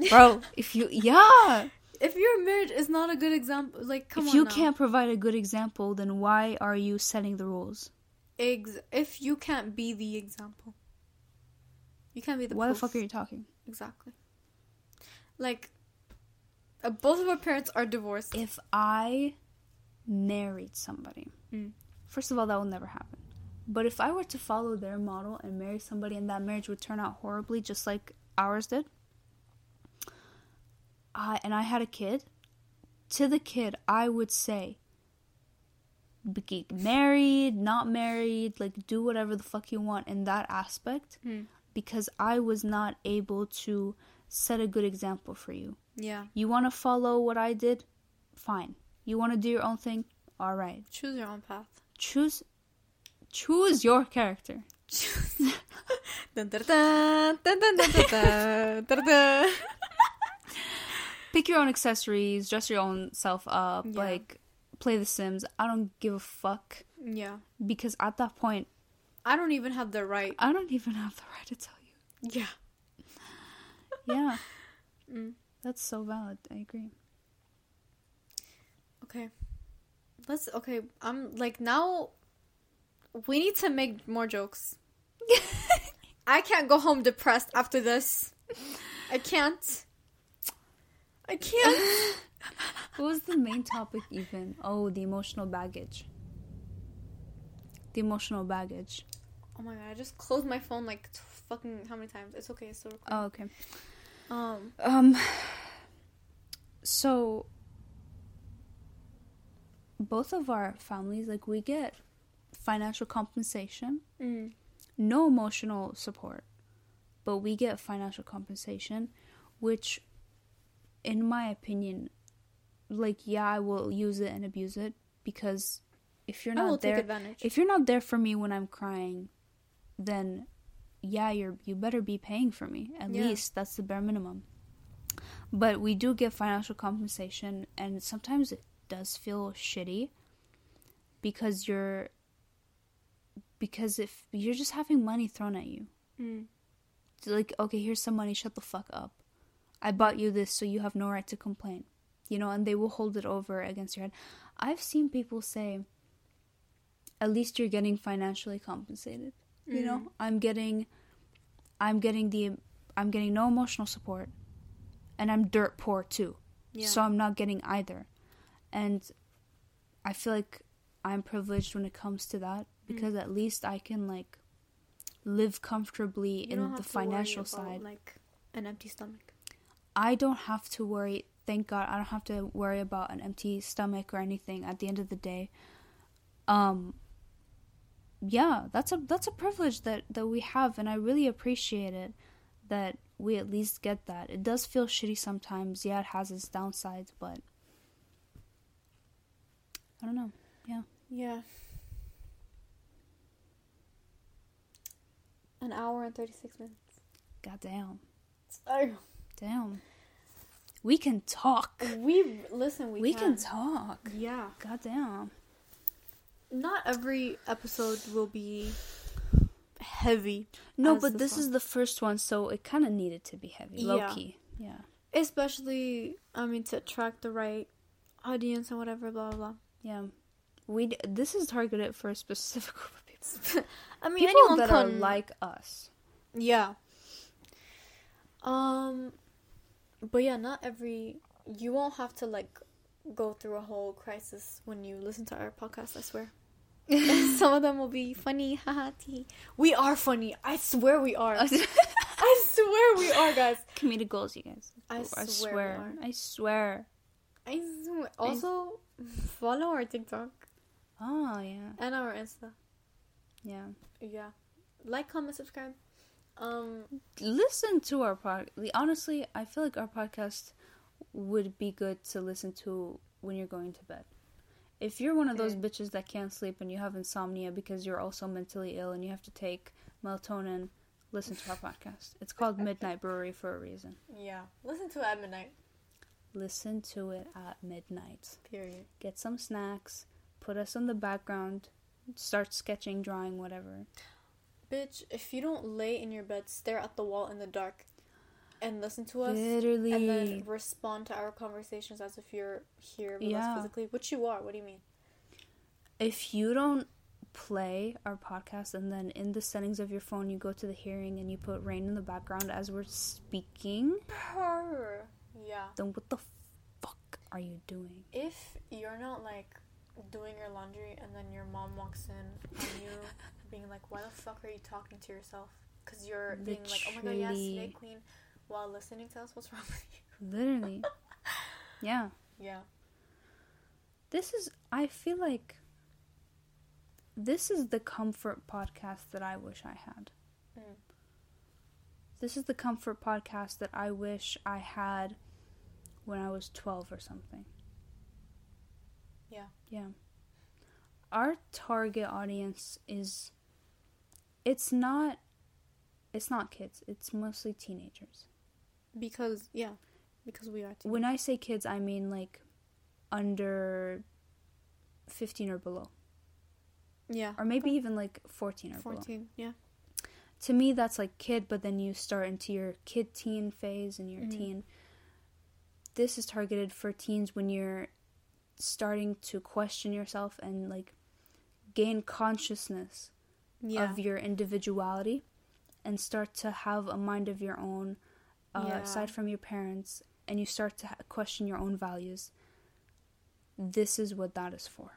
bro, if you, yeah, if your marriage is not a good example like come on if on you now. can't provide a good example, then why are you setting the rules? Ex- if you can't be the example, you can't be the. why the fuck are you talking? Exactly. Like, uh, both of our parents are divorced. If I married somebody, Mm. first of all, that will never happen. But if I were to follow their model and marry somebody, and that marriage would turn out horribly, just like ours did, I and I had a kid, to the kid, I would say, be- get married, not married, like do whatever the fuck you want in that aspect, Hmm. because I was not able to set a good example for you. Yeah. You want to follow what I did? Fine. You want to do your own thing? All right. Choose your own path. Choose choose your character. Pick your own accessories, dress your own self up, yeah. like play The Sims. I don't give a fuck. Yeah. Because at that point, I don't even have the right. I don't even have the right to tell you. Yeah. yeah. Mm. That's so valid. I agree. Okay. Let's okay, I'm like now we need to make more jokes. I can't go home depressed after this. I can't. I can't. What was the main topic even? Oh, the emotional baggage. The emotional baggage. Oh my god! I just closed my phone like t- fucking how many times? It's okay. It's still recording. Oh, okay. Um. Um. So, both of our families, like, we get financial compensation, Mm. No emotional support, but we get financial compensation, which, in my opinion, like, yeah, I will use it and abuse it because if you're not there, if you're not there for me when I'm crying, then yeah, you're you better be paying for me. At Yeah. least that's the bare minimum. But we do get financial compensation and sometimes it does feel shitty because you're because if you're just having money thrown at you. Mm. Like, okay, here's some money, shut the fuck up. I bought you this so you have no right to complain. You know, and they will hold it over against your head. I've seen people say at least you're getting financially compensated. You know, I'm getting I'm getting the I'm getting no emotional support and I'm dirt poor too. Yeah. So I'm not getting either. And I feel like I'm privileged when it comes to that because at least I can like live comfortably You don't in have the to worry financial about, side. like an empty stomach. I don't have to worry. Thank God, I don't have to worry about an empty stomach or anything. At the end of the day, um, yeah, that's a that's a privilege that that we have, and I really appreciate it that we at least get that. It does feel shitty sometimes. Yeah, it has its downsides, but I don't know. Yeah, Yeah. An hour and thirty six minutes. goddamn, Oh, damn. We can talk. we listen. We, We, can. can talk. Yeah. Goddamn. Not every episode will be heavy. No, but this this is the first one, so it kind of needed to be heavy, low Yeah. key. Yeah. Especially, I mean, to attract the right audience and whatever, blah blah blah. Yeah. We d- this is targeted for a specific group of people. I mean, people anyone that can are like us. Yeah. Um but yeah, not every you won't have to like go through a whole crisis when you listen to our podcast, I swear. Some of them will be funny, haha. We are funny. I swear we are. I swear we are, guys. Comedic goals, you guys. I I swear we swear. I swear. I swear. Also, follow our TikTok Oh yeah. and our Insta. Yeah. Yeah. Like, comment, subscribe. Um Listen to our podcast. Honestly, I feel like our podcast would be good to listen to when you're going to bed. If you're one of those Okay. bitches that can't sleep and you have insomnia because you're also mentally ill and you have to take melatonin, listen to our podcast. It's called Midnight Brewery for a reason. yeah. Listen to it at midnight. Listen to it at midnight. Period. Get some snacks, put us on the background, start sketching, drawing, whatever. Bitch, if you don't lay in your bed, stare at the wall in the dark, and listen to us, Literally. and then respond to our conversations as if you're here with Yeah. us physically, which you are. What do you mean? if you don't play our podcast and then in the settings of your phone you go to the hearing and you put rain in the background as we're speaking, Purr. Yeah. then what the fuck are you doing? If you're not like doing your laundry and then your mom walks in and you being like, "Why the fuck are you talking to yourself?" Because you're being like, "Oh my god, yes, Literally. Snake Queen," while listening to us. What's wrong with you? Literally. yeah. Yeah. This is I feel like this is the comfort podcast that I wish I had. Mm. This is the comfort podcast that I wish I had when I was 12 or something. Yeah. Yeah. Our target audience is it's not it's not kids. It's mostly teenagers. Because yeah, because we are. When I say kids, I mean like under 15 or below. yeah. Or maybe even like 14 or below. Fourteen. Yeah. To me that's like kid, but then you start into your kid teen phase and your Mhm. teen. This is targeted for teens when you're starting to question yourself and like gain consciousness Yeah. of your individuality and start to have a mind of your own uh, Yeah. aside from your parents and you start to ha- question your own values this is what that is for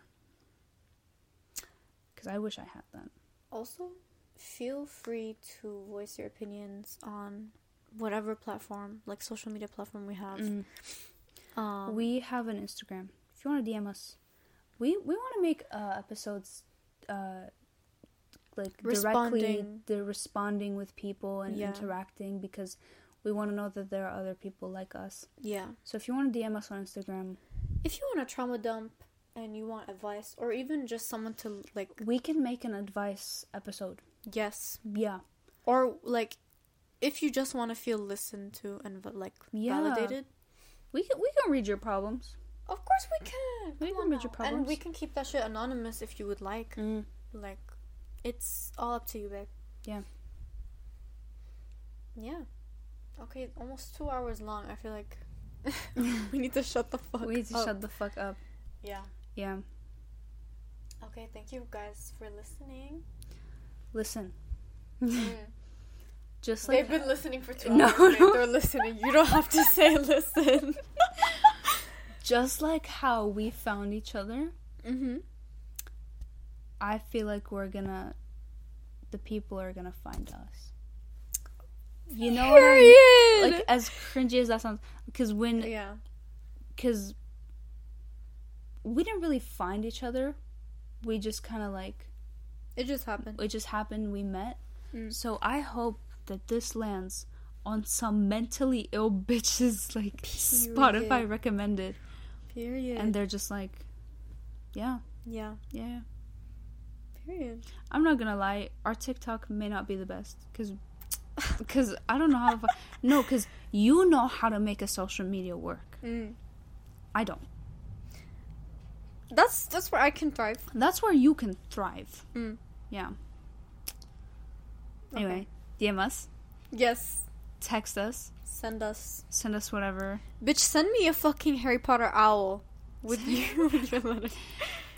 because i wish i had that Also, feel free to voice your opinions on whatever platform, like social media platform we have. Mm. Um, we have an Instagram. You want to DM us, we we want to make uh, episodes, uh, like directly Responding. the responding with people and Yeah. interacting because we want to know that there are other people like us. yeah. So if you want to DM us on Instagram, If you want a trauma dump and you want advice, or even just someone to like, we can make an advice episode. yes, Yeah, or like, if you just want to feel listened to and like Yeah. validated, we can we can read your problems. Of course we can. We can your now. and we can keep that shit anonymous if you would like. Mm. Like, it's all up to you, babe. Yeah. Yeah. Okay, almost two hours long. I feel like we need to shut the fuck. we need to up. shut the fuck up. Yeah. Yeah, Okay. Thank you guys for listening. listen. Mm. Just They've been listening for two No, hours. no. They're listening. You don't have to say listen. Just like how we found each other, mm-hmm. I feel like we're gonna, the people are gonna find us. You know what I mean? Like as cringy as that sounds, because when, yeah. because we didn't really find each other, we just kind of like It just happened. it just happened. We met, Mm. so I hope that this lands on some mentally ill bitches like Spotify recommended, Period. and they're just like, yeah, yeah. yeah. Period. I'm not gonna lie, our TikTok may not be the best because because I don't know how to no because you know how to make a social media work. Mm. I don't. That's that's where I can thrive. That's where you can thrive. Mm. Yeah. Okay. Anyway, DM us, Yes. text us, Send us. send us whatever. Bitch, send me a fucking Harry Potter owl with you with your letter.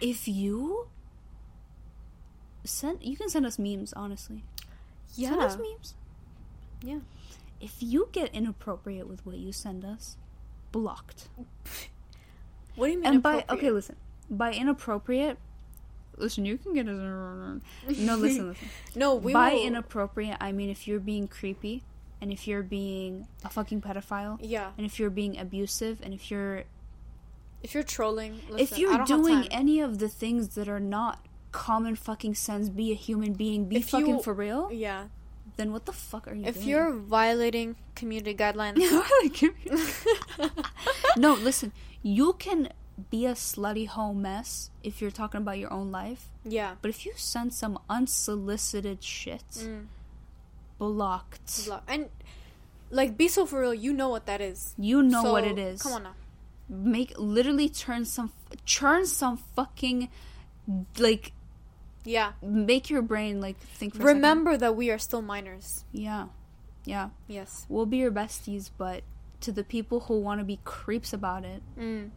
If you send, you can send us memes. Honestly, yeah. send us memes. Yeah. If you get inappropriate with what you send us, blocked. What do you mean? and by okay listen by inappropriate listen you can get us no listen listen No, we by will. inappropriate i mean if you're being creepy and if you're being a fucking pedophile yeah. and if you're being abusive and if you're If you're trolling, listen, if you're doing any of the things that are not common fucking sense be a human being be If fucking you- for real yeah. then what the fuck are you If doing you're violating community guidelines, no listen you can be a slutty hoe mess if you're talking about your own life yeah. But if you send some unsolicited shit, Mm. Blocked. Blah. And like, be so for real. You know what that is. You know what it is. Come on now. Make literally turn some churn some fucking like Yeah. make your brain like think. Remember that we are still minors. Yeah. Yeah. Yes. We'll be your besties, but to the people who want to be creeps about it, Mm.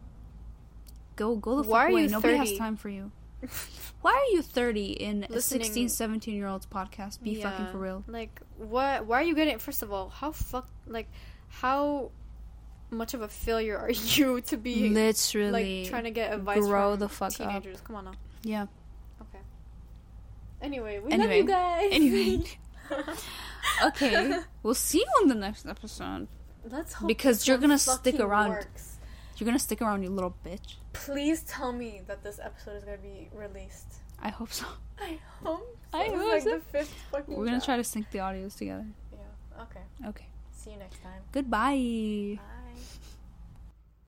go go the fuck Why are away. Nobody 30? has time for you. Why are you 30 in a Listening- 16, 17 year old's podcast? Be fucking for real. Like, what? Why are you getting? First of all, how fuck? Like, how much of a failure are you to be Literally. like trying to get advice grow from the fuck up. teenagers? Come on now. Yeah. Okay. Anyway, we Anyway. love you guys. Anyway. okay. We'll see you on the next episode. Let's hope Because you're gonna stick around. works. You're gonna stick around, you little bitch. Please tell me that this episode is gonna be released. I hope so. I hope. So. I hope like so. the fifth fucking. We're gonna job. try to sync the audios together. Yeah. Okay. Okay. See you next time. Goodbye. Bye.